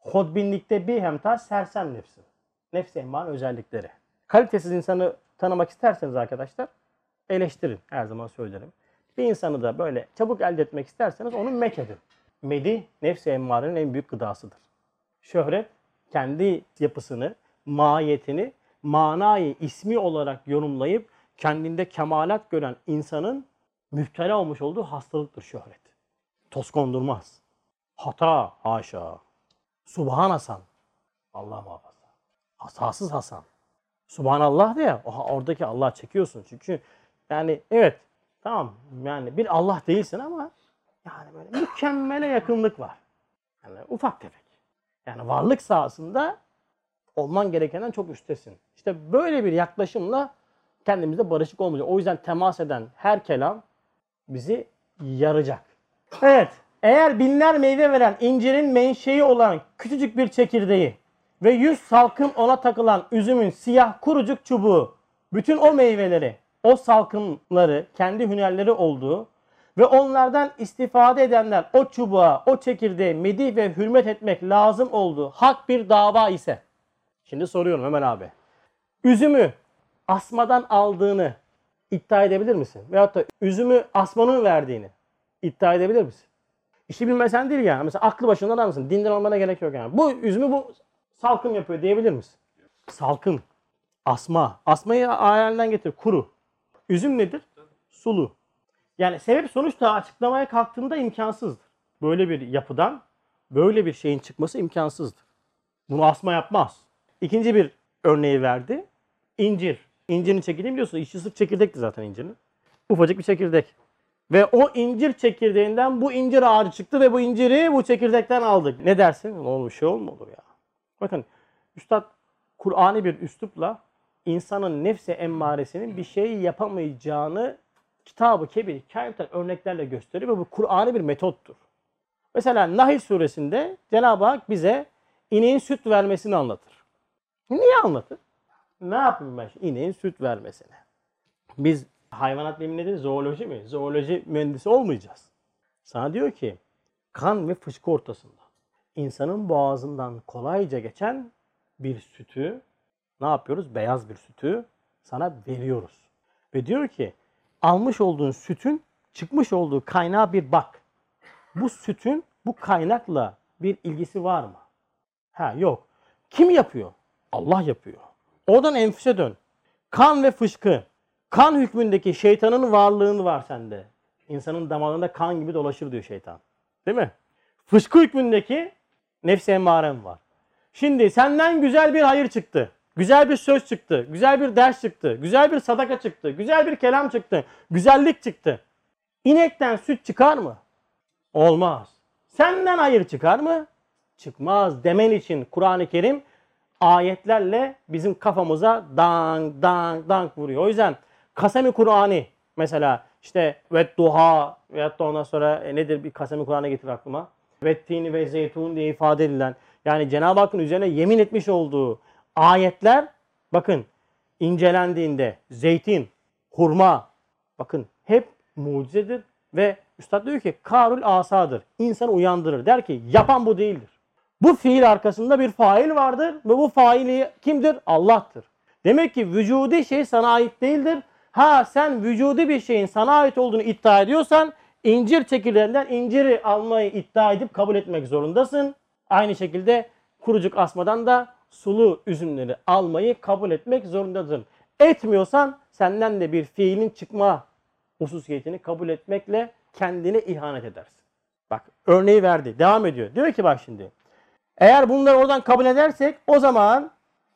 Hodbinlikte bir hemta sersem nefsin. Nefsi emman özellikleri. Kalitesiz insanı tanımak isterseniz arkadaşlar eleştirin. Her zaman söylerim. Bir insanı da böyle çabuk elde etmek isterseniz onu mek edin. Medi nefsi emmarenin en büyük gıdasıdır. Şöhret kendi yapısını, mahiyetini manayı ismi olarak yorumlayıp kendinde kemalat gören insanın müptela olmuş olduğu hastalıktır şöhret. Toz kondurmaz. Hata haşa. Subhan Hasan. Allah muhafaza. Hatasız Hasan. Subhanallah diye oradaki Allah çekiyorsun. Çünkü yani evet tamam yani bir Allah değilsin ama yani böyle mükemmele yakınlık var. Yani ufak tefek. Yani varlık sahasında olman gerekenden çok üstesin. İşte böyle bir yaklaşımla kendimizde barışık olmayacak. O yüzden temas eden her kelam bizi yaracak. Evet, eğer binler meyve veren incirin menşei olan küçücük bir çekirdeği ve yüz salkım ona takılan üzümün siyah kurucuk çubuğu, bütün o meyveleri, o salkımları, kendi hünerleri olduğu ve onlardan istifade edenler o çubuğa, o çekirdeğe medih ve hürmet etmek lazım olduğu hak bir dava ise, şimdi soruyorum hemen abi, üzümü asmadan aldığını iddia edebilir misin? Veyahut da üzümü asmanın verdiğini iddia edebilir misin? İşi bilmesen değil yani. Mesela aklı başından adam mısın? Dinden olmana gerek yok yani. Bu üzümü bu salkım yapıyor diyebilir misin? Salkım. Asma. Asmayı ayarından getir. Kuru. Üzüm nedir? Sulu. Yani sebep sonuçta açıklamaya kalktığında imkansızdır. Böyle bir yapıdan böyle bir şeyin çıkması imkansızdır. Bunu asma yapmaz. İkinci bir örneği verdi. İncir. İncirin çekirdeği biliyorsunuz. İçi sırf çekirdekti zaten incirin. Ufacık bir çekirdek. Ve o incir çekirdeğinden bu incir ağacı çıktı ve bu inciri bu çekirdekten aldık. Ne dersin? Oğlum şey olma olur ya. Bakın Üstad Kur'an'ı bir üslupla insanın nefse emmaresinin bir şey yapamayacağını kitabı kebir kainattan örneklerle gösteriyor ve bu Kur'an'ı bir metottur. Mesela Nahil suresinde Cenab-ı Hak bize ineğin süt vermesini anlatır. Niye anlatır? Ne yapayım ben ineğin süt vermesine? Biz hayvanat bilimi nedir? Zooloji mi? Zooloji mühendisi olmayacağız. Sana diyor ki kan ve fışkı ortasında insanın boğazından kolayca geçen bir sütü ne yapıyoruz? Beyaz bir sütü sana veriyoruz. Ve diyor ki almış olduğun sütün çıkmış olduğu kaynağa bir bak. Bu sütün bu kaynakla bir ilgisi var mı? Ha yok. Kim yapıyor? Allah yapıyor. Oradan enfüse dön. Kan ve fışkı. Kan hükmündeki şeytanın varlığını var sende. İnsanın damarında kan gibi dolaşır diyor şeytan. Değil mi? Fışkı hükmündeki nefsi emmarem var. Şimdi senden güzel bir hayır çıktı. Güzel bir söz çıktı. Güzel bir ders çıktı. Güzel bir sadaka çıktı. Güzel bir kelam çıktı. Güzellik çıktı. İnekten süt çıkar mı? Olmaz. Senden hayır çıkar mı? Çıkmaz demen için Kur'an-ı Kerim ayetlerle bizim kafamıza dang dang dang vuruyor. O yüzden kasemi Kur'an'ı mesela işte ve duha veyahut da ondan sonra e, nedir bir kasemi Kur'an'a getir aklıma. Ve tini ve zeytun diye ifade edilen yani Cenab-ı Hakk'ın üzerine yemin etmiş olduğu ayetler bakın incelendiğinde zeytin, hurma bakın hep mucizedir Ve Üstad diyor ki karul asadır. İnsanı uyandırır. Der ki yapan bu değildir. Bu fiil arkasında bir fail vardır ve bu faili kimdir? Allah'tır. Demek ki vücudi şey sana ait değildir. Ha sen vücudi bir şeyin sana ait olduğunu iddia ediyorsan incir çekirdeğinden inciri almayı iddia edip kabul etmek zorundasın. Aynı şekilde kurucuk asmadan da sulu üzümleri almayı kabul etmek zorundasın. Etmiyorsan senden de bir fiilin çıkma hususiyetini kabul etmekle kendine ihanet edersin. Bak örneği verdi. Devam ediyor. Diyor ki bak şimdi. Eğer bunları oradan kabul edersek o zaman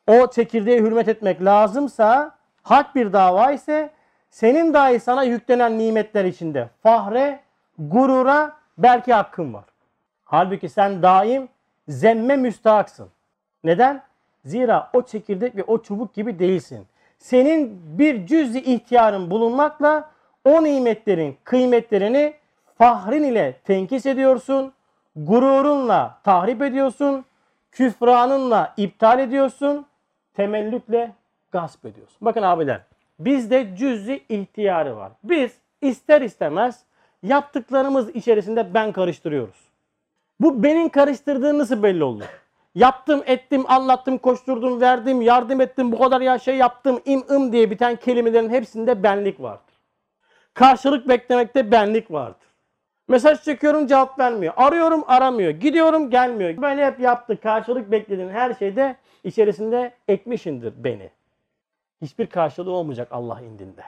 o çekirdeğe hürmet etmek lazımsa hak bir dava ise senin dahi sana yüklenen nimetler içinde fahre, gurura belki hakkın var. Halbuki sen daim zemme müstahaksın. Neden? Zira o çekirdek ve o çubuk gibi değilsin. Senin bir cüz-i ihtiyarın bulunmakla o nimetlerin kıymetlerini fahrin ile tenkis ediyorsun, gururunla tahrip ediyorsun, küfranınla iptal ediyorsun, temellükle gasp ediyorsun. Bakın abiler, bizde cüz-i ihtiyarı var. Biz ister istemez yaptıklarımız içerisinde ben karıştırıyoruz. Bu benim karıştırdığım nasıl belli olur? Yaptım, ettim, anlattım, koşturdum, verdim, yardım ettim, bu kadar ya şey yaptım, im ım diye biten kelimelerin hepsinde benlik vardır. Karşılık beklemekte benlik vardır. Mesaj çekiyorum cevap vermiyor. Arıyorum aramıyor. Gidiyorum gelmiyor. Böyle hep yaptı. Karşılık beklediğin her şeyde içerisinde ekmişindir beni. Hiçbir karşılığı olmayacak Allah indinde.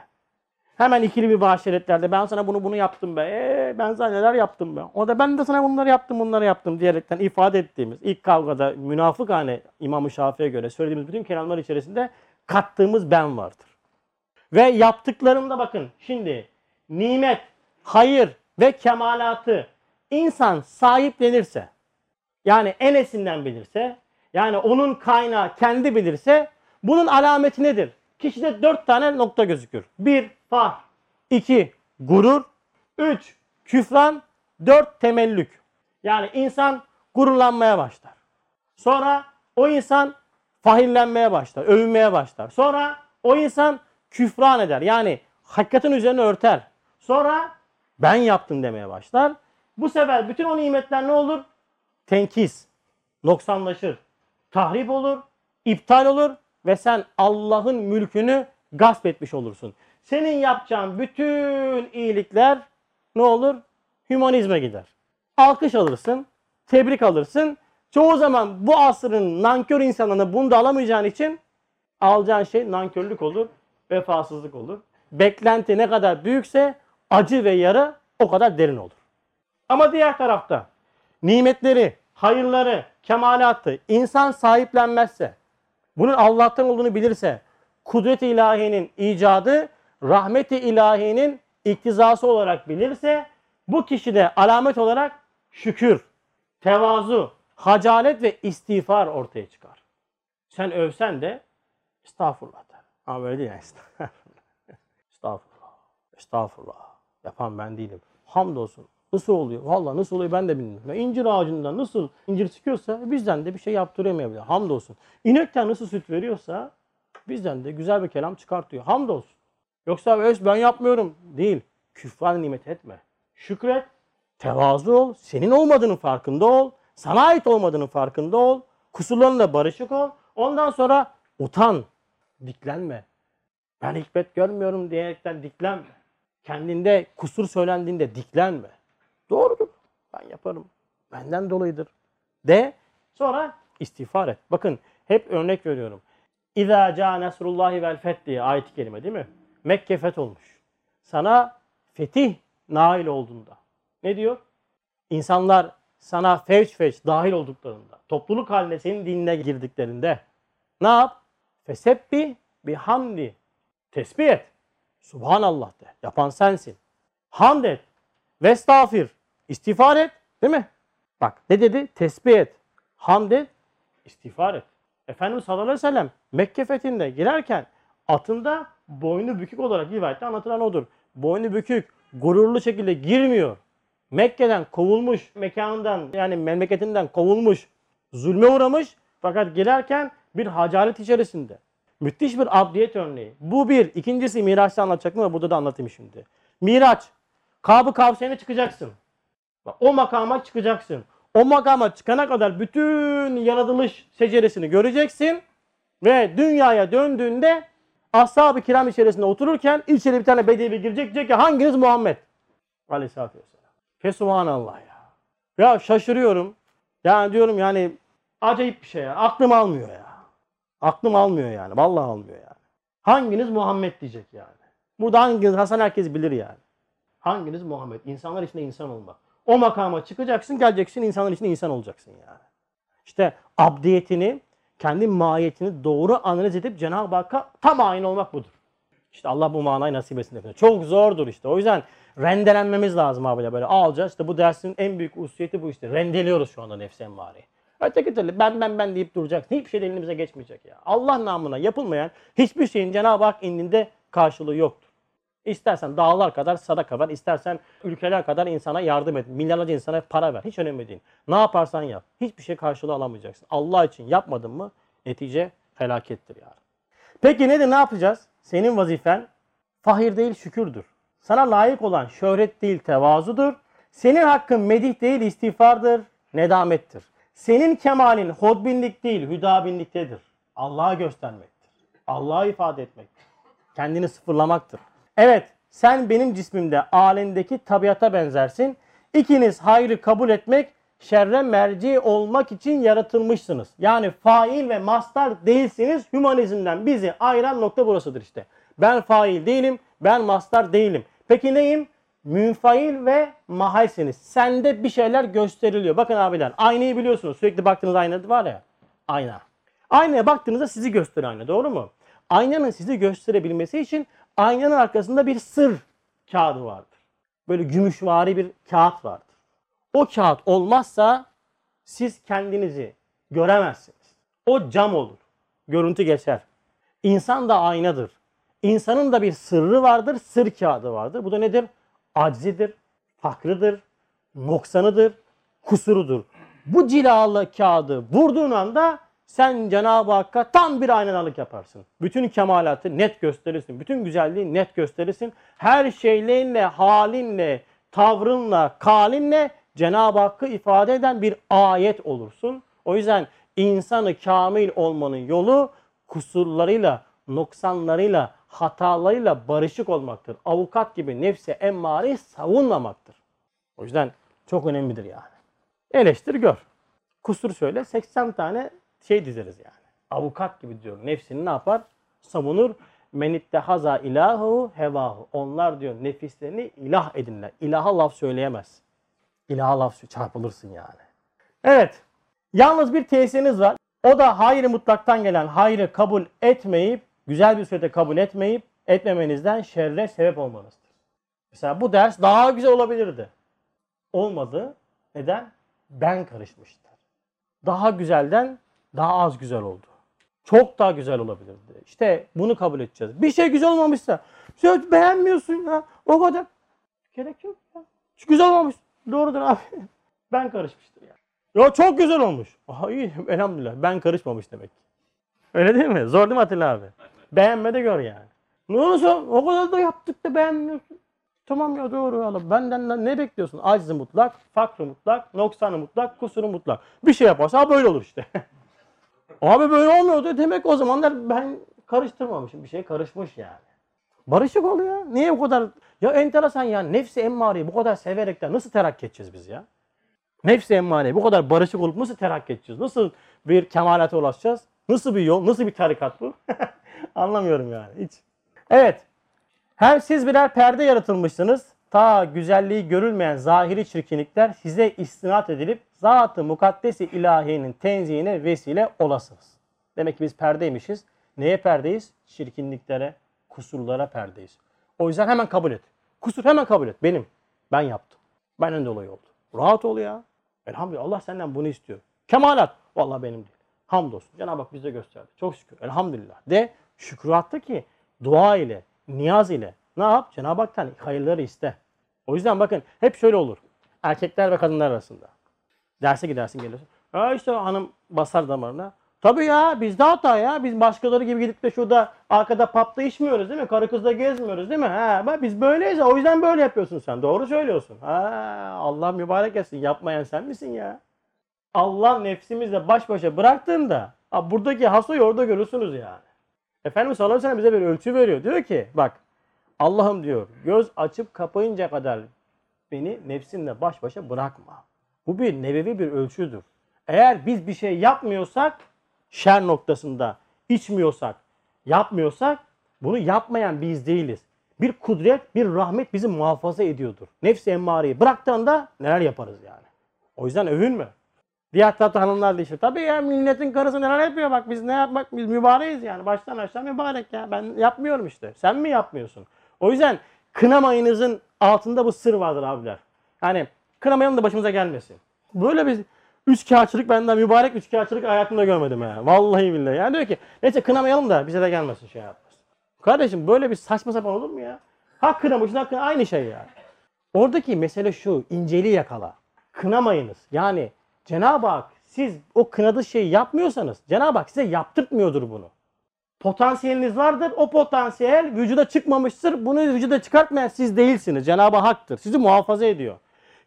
Hemen ikili bir muaşeretlerde ben sana bunu bunu yaptım be. Ee, ben sana neler yaptım be. O da ben de sana bunları yaptım bunları yaptım diyerekten ifade ettiğimiz ilk kavgada münafık hani İmam-ı Şafii'ye göre söylediğimiz bütün kelamlar içerisinde kattığımız ben vardır. Ve yaptıklarımda bakın şimdi nimet, hayır ve kemalatı insan sahiplenirse yani enesinden bilirse yani onun kaynağı kendi bilirse bunun alameti nedir? Kişide dört tane nokta gözükür. Bir, fah. iki gurur. Üç, küfran. Dört, temellük. Yani insan gururlanmaya başlar. Sonra o insan fahillenmeye başlar, övünmeye başlar. Sonra o insan küfran eder. Yani hakikatin üzerine örter. Sonra ben yaptım demeye başlar. Bu sefer bütün o nimetler ne olur? Tenkis, noksanlaşır, tahrip olur, iptal olur ve sen Allah'ın mülkünü gasp etmiş olursun. Senin yapacağın bütün iyilikler ne olur? Hümanizme gider. Alkış alırsın, tebrik alırsın. Çoğu zaman bu asrın nankör insanlarını bunu da alamayacağın için alacağın şey nankörlük olur, vefasızlık olur. Beklenti ne kadar büyükse acı ve yara o kadar derin olur. Ama diğer tarafta nimetleri, hayırları, kemalatı insan sahiplenmezse, bunun Allah'tan olduğunu bilirse, kudret-i ilahinin icadı, rahmet-i ilahinin iktizası olarak bilirse, bu kişide alamet olarak şükür, tevazu, hacalet ve istiğfar ortaya çıkar. Sen övsen de estağfurullah der. Ama böyle değil yani. Estağfurullah. Estağfurullah. Yapan ben değilim. Hamdolsun. Nasıl oluyor? Vallahi nasıl oluyor ben de bilmiyorum. Ya incir ağacından nasıl incir çıkıyorsa bizden de bir şey yaptıramayabilir. Hamdolsun. İnekten nasıl süt veriyorsa bizden de güzel bir kelam çıkartıyor. Hamdolsun. Yoksa ben yapmıyorum. Değil. Küfran nimet etme. Şükret. Tevazu ol. Senin olmadığının farkında ol. Sana ait olmadığının farkında ol. Kusurlarınla barışık ol. Ondan sonra utan. Diklenme. Ben hikmet görmüyorum diyerekten diklenme. Kendinde kusur söylendiğinde diklenme. Yaparım. Benden dolayıdır. De sonra istiğfar et. Bakın hep örnek veriyorum. İza ca nasrullahi vel feth diye ayet-i kerime değil mi? Mekke feth olmuş. Sana fetih nail olduğunda. Ne diyor? İnsanlar sana fevç fevç dahil olduklarında, topluluk haline senin dinine girdiklerinde ne yap? Fesebbi bihamdi. Tesbih et. Subhanallah de. Yapan sensin. Hamd et. Vestağfir. İstiğfar et. Değil mi? Bak ne dedi? Tesbih et. Hamd et. İstiğfar et. Efendimiz sallallahu aleyhi ve sellem Mekke fethinde girerken atında boynu bükük olarak rivayette anlatılan odur. Boynu bükük, gururlu şekilde girmiyor. Mekke'den kovulmuş, mekanından yani memleketinden kovulmuş, zulme uğramış fakat girerken bir hacalet içerisinde. Müthiş bir abdiyet örneği. Bu bir. İkincisi Miraç'ta anlatacaktım ama burada da anlatayım şimdi. Miraç. Kabı kavsayına çıkacaksın. O makama çıkacaksın. O makama çıkana kadar bütün yaratılış seceresini göreceksin. Ve dünyaya döndüğünde ashab-ı kiram içerisinde otururken içeri bir tane bedevi girecek diyecek ki hanginiz Muhammed? Aleyhisselatü vesselam. Fesubhanallah ya. Ya şaşırıyorum. Yani diyorum yani acayip bir şey ya. Aklım almıyor ya. Aklım almıyor yani. Vallahi almıyor yani. Hanginiz Muhammed diyecek yani. Burada hanginiz Hasan herkes bilir yani. Hanginiz Muhammed? İnsanlar içinde insan olmak. O makama çıkacaksın, geleceksin, insanlar içinde insan olacaksın yani. İşte abdiyetini, kendi mahiyetini doğru analiz edip Cenab-ı Hakk'a tam aynı olmak budur. İşte Allah bu manayı nasip etsin. Çok zordur işte. O yüzden rendelenmemiz lazım abi böyle alacağız. İşte bu dersin en büyük usiyeti bu işte. Rendeliyoruz şu anda nefsi emmari. Öteki türlü ben ben ben deyip duracaksın. Hiçbir şey elimize geçmeyecek ya. Allah namına yapılmayan hiçbir şeyin Cenab-ı Hak indinde karşılığı yoktur. İstersen dağlar kadar sadaka ver, istersen ülkeler kadar insana yardım et, milyarlarca insana para ver. Hiç önemli değil. Ne yaparsan yap. Hiçbir şey karşılığı alamayacaksın. Allah için yapmadın mı netice felakettir yani. Peki nedir ne yapacağız? Senin vazifen fahir değil şükürdür. Sana layık olan şöhret değil tevazudur. Senin hakkın medih değil istiğfardır, nedamettir. Senin kemalin hodbinlik değil hüdabinliktedir. Allah'a göstermektir. Allah'a ifade etmektir. Kendini sıfırlamaktır. Evet sen benim cismimde alendeki tabiata benzersin. İkiniz hayrı kabul etmek, şerre merci olmak için yaratılmışsınız. Yani fail ve mastar değilsiniz. Hümanizmden bizi ayıran nokta burasıdır işte. Ben fail değilim, ben mastar değilim. Peki neyim? Münfail ve mahalsiniz. Sende bir şeyler gösteriliyor. Bakın abiler aynayı biliyorsunuz. Sürekli baktığınız ayna var ya. Ayna. Aynaya baktığınızda sizi gösteriyor ayna doğru mu? Aynanın sizi gösterebilmesi için aynanın arkasında bir sır kağıdı vardır. Böyle gümüşvari bir kağıt vardır. O kağıt olmazsa siz kendinizi göremezsiniz. O cam olur. Görüntü geçer. İnsan da aynadır. İnsanın da bir sırrı vardır, sır kağıdı vardır. Bu da nedir? Aczidir, fakrıdır, noksanıdır, kusurudur. Bu cilalı kağıdı vurduğun anda sen Cenab-ı Hakk'a tam bir aynalık yaparsın. Bütün kemalatı net gösterirsin. Bütün güzelliği net gösterirsin. Her şeylerinle, halinle, tavrınla, kalinle Cenab-ı Hakk'ı ifade eden bir ayet olursun. O yüzden insanı kamil olmanın yolu kusurlarıyla, noksanlarıyla, hatalarıyla barışık olmaktır. Avukat gibi nefsi emmareyi savunmamaktır. O yüzden çok önemlidir yani. Eleştir gör. Kusur söyle 80 tane şey dizeriz yani. Avukat gibi diyor. Nefsini ne yapar? Savunur. Menitte haza ilahu hevahu. Onlar diyor nefislerini ilah edinler. İlaha laf söyleyemez. İlaha laf çarpılırsın yani. Evet. Yalnız bir tesiriniz var. O da hayır mutlaktan gelen hayrı kabul etmeyip, güzel bir surette kabul etmeyip, etmemenizden şerre sebep olmanızdır. Mesela bu ders daha güzel olabilirdi. Olmadı. Neden? Ben karışmıştır. Daha güzelden daha az güzel oldu. Çok daha güzel olabilirdi. İşte bunu kabul edeceğiz. Bir şey güzel olmamışsa sen beğenmiyorsun ya. O kadar. Gerek yok ya. Şu güzel olmamış. Doğrudur abi. Ben karışmıştır ya. Ya çok güzel olmuş. Aha iyi elhamdülillah. Ben karışmamış demek. Öyle değil mi? Zor değil mi Atilla abi? Beğenme de gör yani. Ne olursa o kadar da yaptık da beğenmiyorsun. Tamam ya doğru ya. Benden ne bekliyorsun? Acizi mutlak, fakrı mutlak, noksanı mutlak, kusuru mutlak. Bir şey yaparsa böyle olur işte. Abi böyle olmuyordu. Demek o zamanlar ben karıştırmamışım. Bir şey karışmış yani. Barışık ol ya. Niye bu kadar? Ya enteresan ya. Nefsi emmareyi bu kadar severek de nasıl terakki edeceğiz biz ya? Nefsi emmareyi bu kadar barışık olup nasıl terakki edeceğiz? Nasıl bir kemalate ulaşacağız? Nasıl bir yol? Nasıl bir tarikat bu? Anlamıyorum yani hiç. Evet. Hem siz birer perde yaratılmışsınız. Ta güzelliği görülmeyen zahiri çirkinlikler size istinat edilip zat-ı mukaddesi ilahiyenin tenzihine vesile olasınız. Demek ki biz perdeymişiz. Neye perdeyiz? Çirkinliklere, kusurlara perdeyiz. O yüzden hemen kabul et. Kusur hemen kabul et. Benim. Ben yaptım. Benden dolayı oldu. Rahat ol ya. Elhamdülillah Allah senden bunu istiyor. Kemalat. Vallahi benim değil. Hamdolsun. Cenab-ı Hak bize gösterdi. Çok şükür. Elhamdülillah. De şükuratta ki dua ile, niyaz ile ne yap? Cenab-ı Hak'tan hayırları iste. O yüzden bakın hep şöyle olur. Erkekler ve kadınlar arasında. Derse gidersin geliyorsun. Ya işte hanım basar damarına. Tabii ya bizde hata ya. Biz başkaları gibi gidip de şurada arkada pub'da içmiyoruz değil mi? Karı kızla gezmiyoruz değil mi? Ha, bak biz böyleyiz. O yüzden böyle yapıyorsun sen. Doğru söylüyorsun. Ha, Allah mübarek etsin. Yapmayan sen misin ya? Allah nefsimizle baş başa bıraktığında ha, buradaki hasoyu orada görürsünüz yani. Efendimiz sallallahu aleyhi ve sellem bize bir ölçü veriyor. Diyor ki bak Allah'ım diyor göz açıp kapayınca kadar beni nefsimle baş başa bırakma. Bu bir nebevi bir ölçüdür. Eğer biz bir şey yapmıyorsak şer noktasında içmiyorsak, yapmıyorsak bunu yapmayan biz değiliz. Bir kudret, bir rahmet bizi muhafaza ediyordur. Nefsi emmareyi bıraktığında neler yaparız yani. O yüzden övünme. Diğer tarafta hanımlar da işte tabii ya milletin karısı neler yapıyor bak biz ne yapmak biz mübareğiz yani baştan aşağı mübarek ya ben yapmıyorum işte sen mi yapmıyorsun? O yüzden kınamayınızın altında bu sır vardır abiler. Yani kınamayalım da başımıza gelmesin. Böyle bir üç kağıtçılık benden mübarek üç kağıtçılık hayatımda görmedim ya. Vallahi billahi. Yani diyor ki neyse kınamayalım da bize de gelmesin şey yapmasın. Kardeşim böyle bir saçma sapan olur mu ya? Ha kınamışsın ha kına- aynı şey ya. Oradaki mesele şu inceliği yakala. Kınamayınız. Yani Cenab-ı Hak siz o kınadığı şeyi yapmıyorsanız Cenab-ı Hak size yaptırtmıyordur bunu. Potansiyeliniz vardır. O potansiyel vücuda çıkmamıştır. Bunu vücuda çıkartmayan siz değilsiniz. Cenab-ı Hak'tır. Sizi muhafaza ediyor.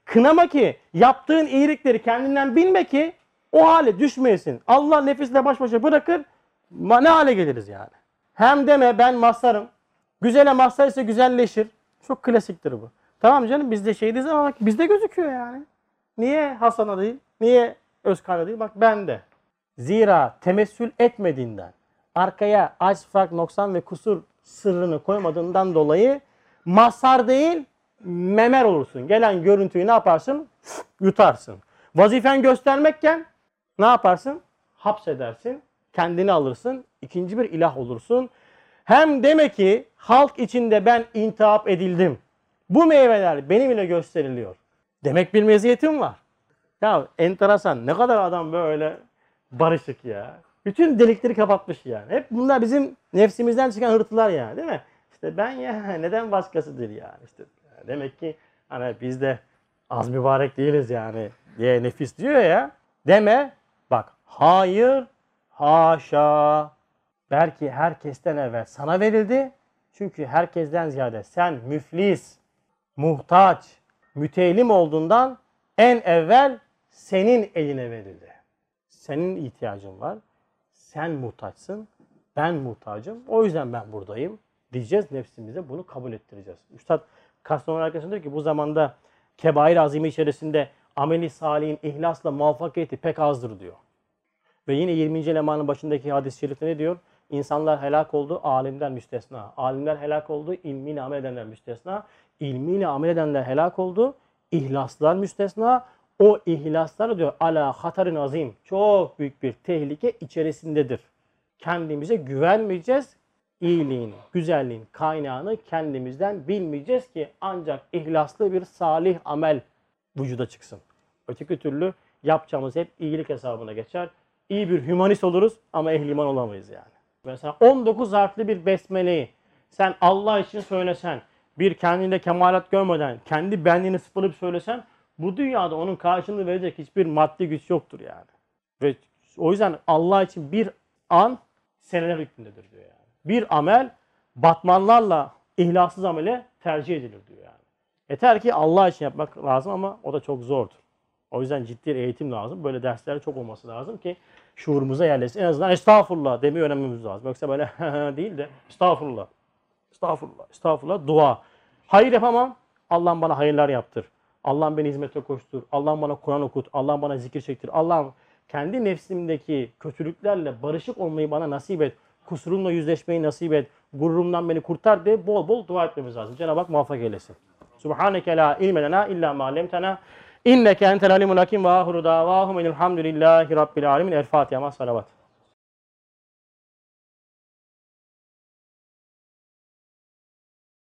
Kınama ki yaptığın iyilikleri kendinden bilme ki o hale düşmeyesin. Allah nefisle baş başa bırakır. Ne hale geliriz yani. Hem deme ben masarım. Güzele mazhar ise güzelleşir. Çok klasiktir bu. Tamam canım bizde şeydeyiz ama bak bizde gözüküyor yani. Niye Hasan'a değil? Niye Özkan'a değil? Bak bende. Zira temessül etmediğinden, arkaya aç, fark, noksan ve kusur sırrını koymadığından dolayı mazhar değil, memer olursun. Gelen görüntüyü ne yaparsın? Yutarsın. Vazifen göstermekken ne yaparsın? Hapsedersin. Kendini alırsın. ikinci bir ilah olursun. Hem deme ki halk içinde ben intihap edildim. Bu meyveler benim ile gösteriliyor. Demek bir meziyetim var. Ya enteresan. Ne kadar adam böyle barışık ya. Bütün delikleri kapatmış yani. Hep bunlar bizim nefsimizden çıkan hırtılar yani değil mi? İşte ben ya neden başkasıdır yani işte. Demek ki hani biz de az mübarek değiliz yani diye nefis diyor ya. Deme bak hayır haşa belki herkesten evvel sana verildi. Çünkü herkesten ziyade sen müflis, muhtaç, mütelim olduğundan en evvel senin eline verildi. Senin ihtiyacın var. Sen muhtaçsın. Ben muhtacım. O yüzden ben buradayım. Diyeceğiz nefsimize bunu kabul ettireceğiz. Üstad Kastamonu arkadaşım diyor ki bu zamanda kebair azimi içerisinde ameli salihin ihlasla muvaffakiyeti pek azdır diyor. Ve yine 20. elemanın başındaki hadis-i şerifte ne diyor? İnsanlar helak oldu, alimden müstesna. Alimler helak oldu, ilmiyle amel edenler müstesna. İlmiyle amel edenler helak oldu, ihlaslar müstesna. O ihlaslar diyor ala hatarin azim. Çok büyük bir tehlike içerisindedir. Kendimize güvenmeyeceğiz. İyiliğin, güzelliğin kaynağını kendimizden bilmeyeceğiz ki ancak ihlaslı bir salih amel vücuda çıksın. Öteki türlü yapacağımız hep iyilik hesabına geçer. İyi bir hümanist oluruz ama ehli iman olamayız yani. Mesela 19 harfli bir besmeleyi sen Allah için söylesen, bir kendinde kemalat görmeden, kendi benliğini sıfırlayıp söylesen, bu dünyada onun karşılığını verecek hiçbir maddi güç yoktur yani. Ve o yüzden Allah için bir an seneler hükmündedir diyor yani. Bir amel batmanlarla ihlassız amele tercih edilir diyor yani. Yeter ki Allah için yapmak lazım ama o da çok zordur. O yüzden ciddi eğitim lazım. Böyle dersler çok olması lazım ki şuurumuza yerleşsin. En azından estağfurullah demeyi öğrenmemiz lazım. Yoksa böyle değil de estağfurullah. Estağfurullah. Estağfurullah. Dua. Hayır yapamam. Allah'ım bana hayırlar yaptır. Allah'ım beni hizmete koştur. Allah'ım bana Kur'an okut. Allah'ım bana zikir çektir. Allah'ım kendi nefsimdeki kötülüklerle barışık olmayı bana nasip et. Kusurumla yüzleşmeyi nasip et. Gururumdan beni kurtar diye bol bol dua etmemiz lazım. Cenab-ı Hak muvaffak eylesin. Subhaneke la ilme lena illa ma allamtena. İnneke entel alimul hakim ve ahiru davahum elhamdülillahi rabbil alemin. El Fatiha salavat.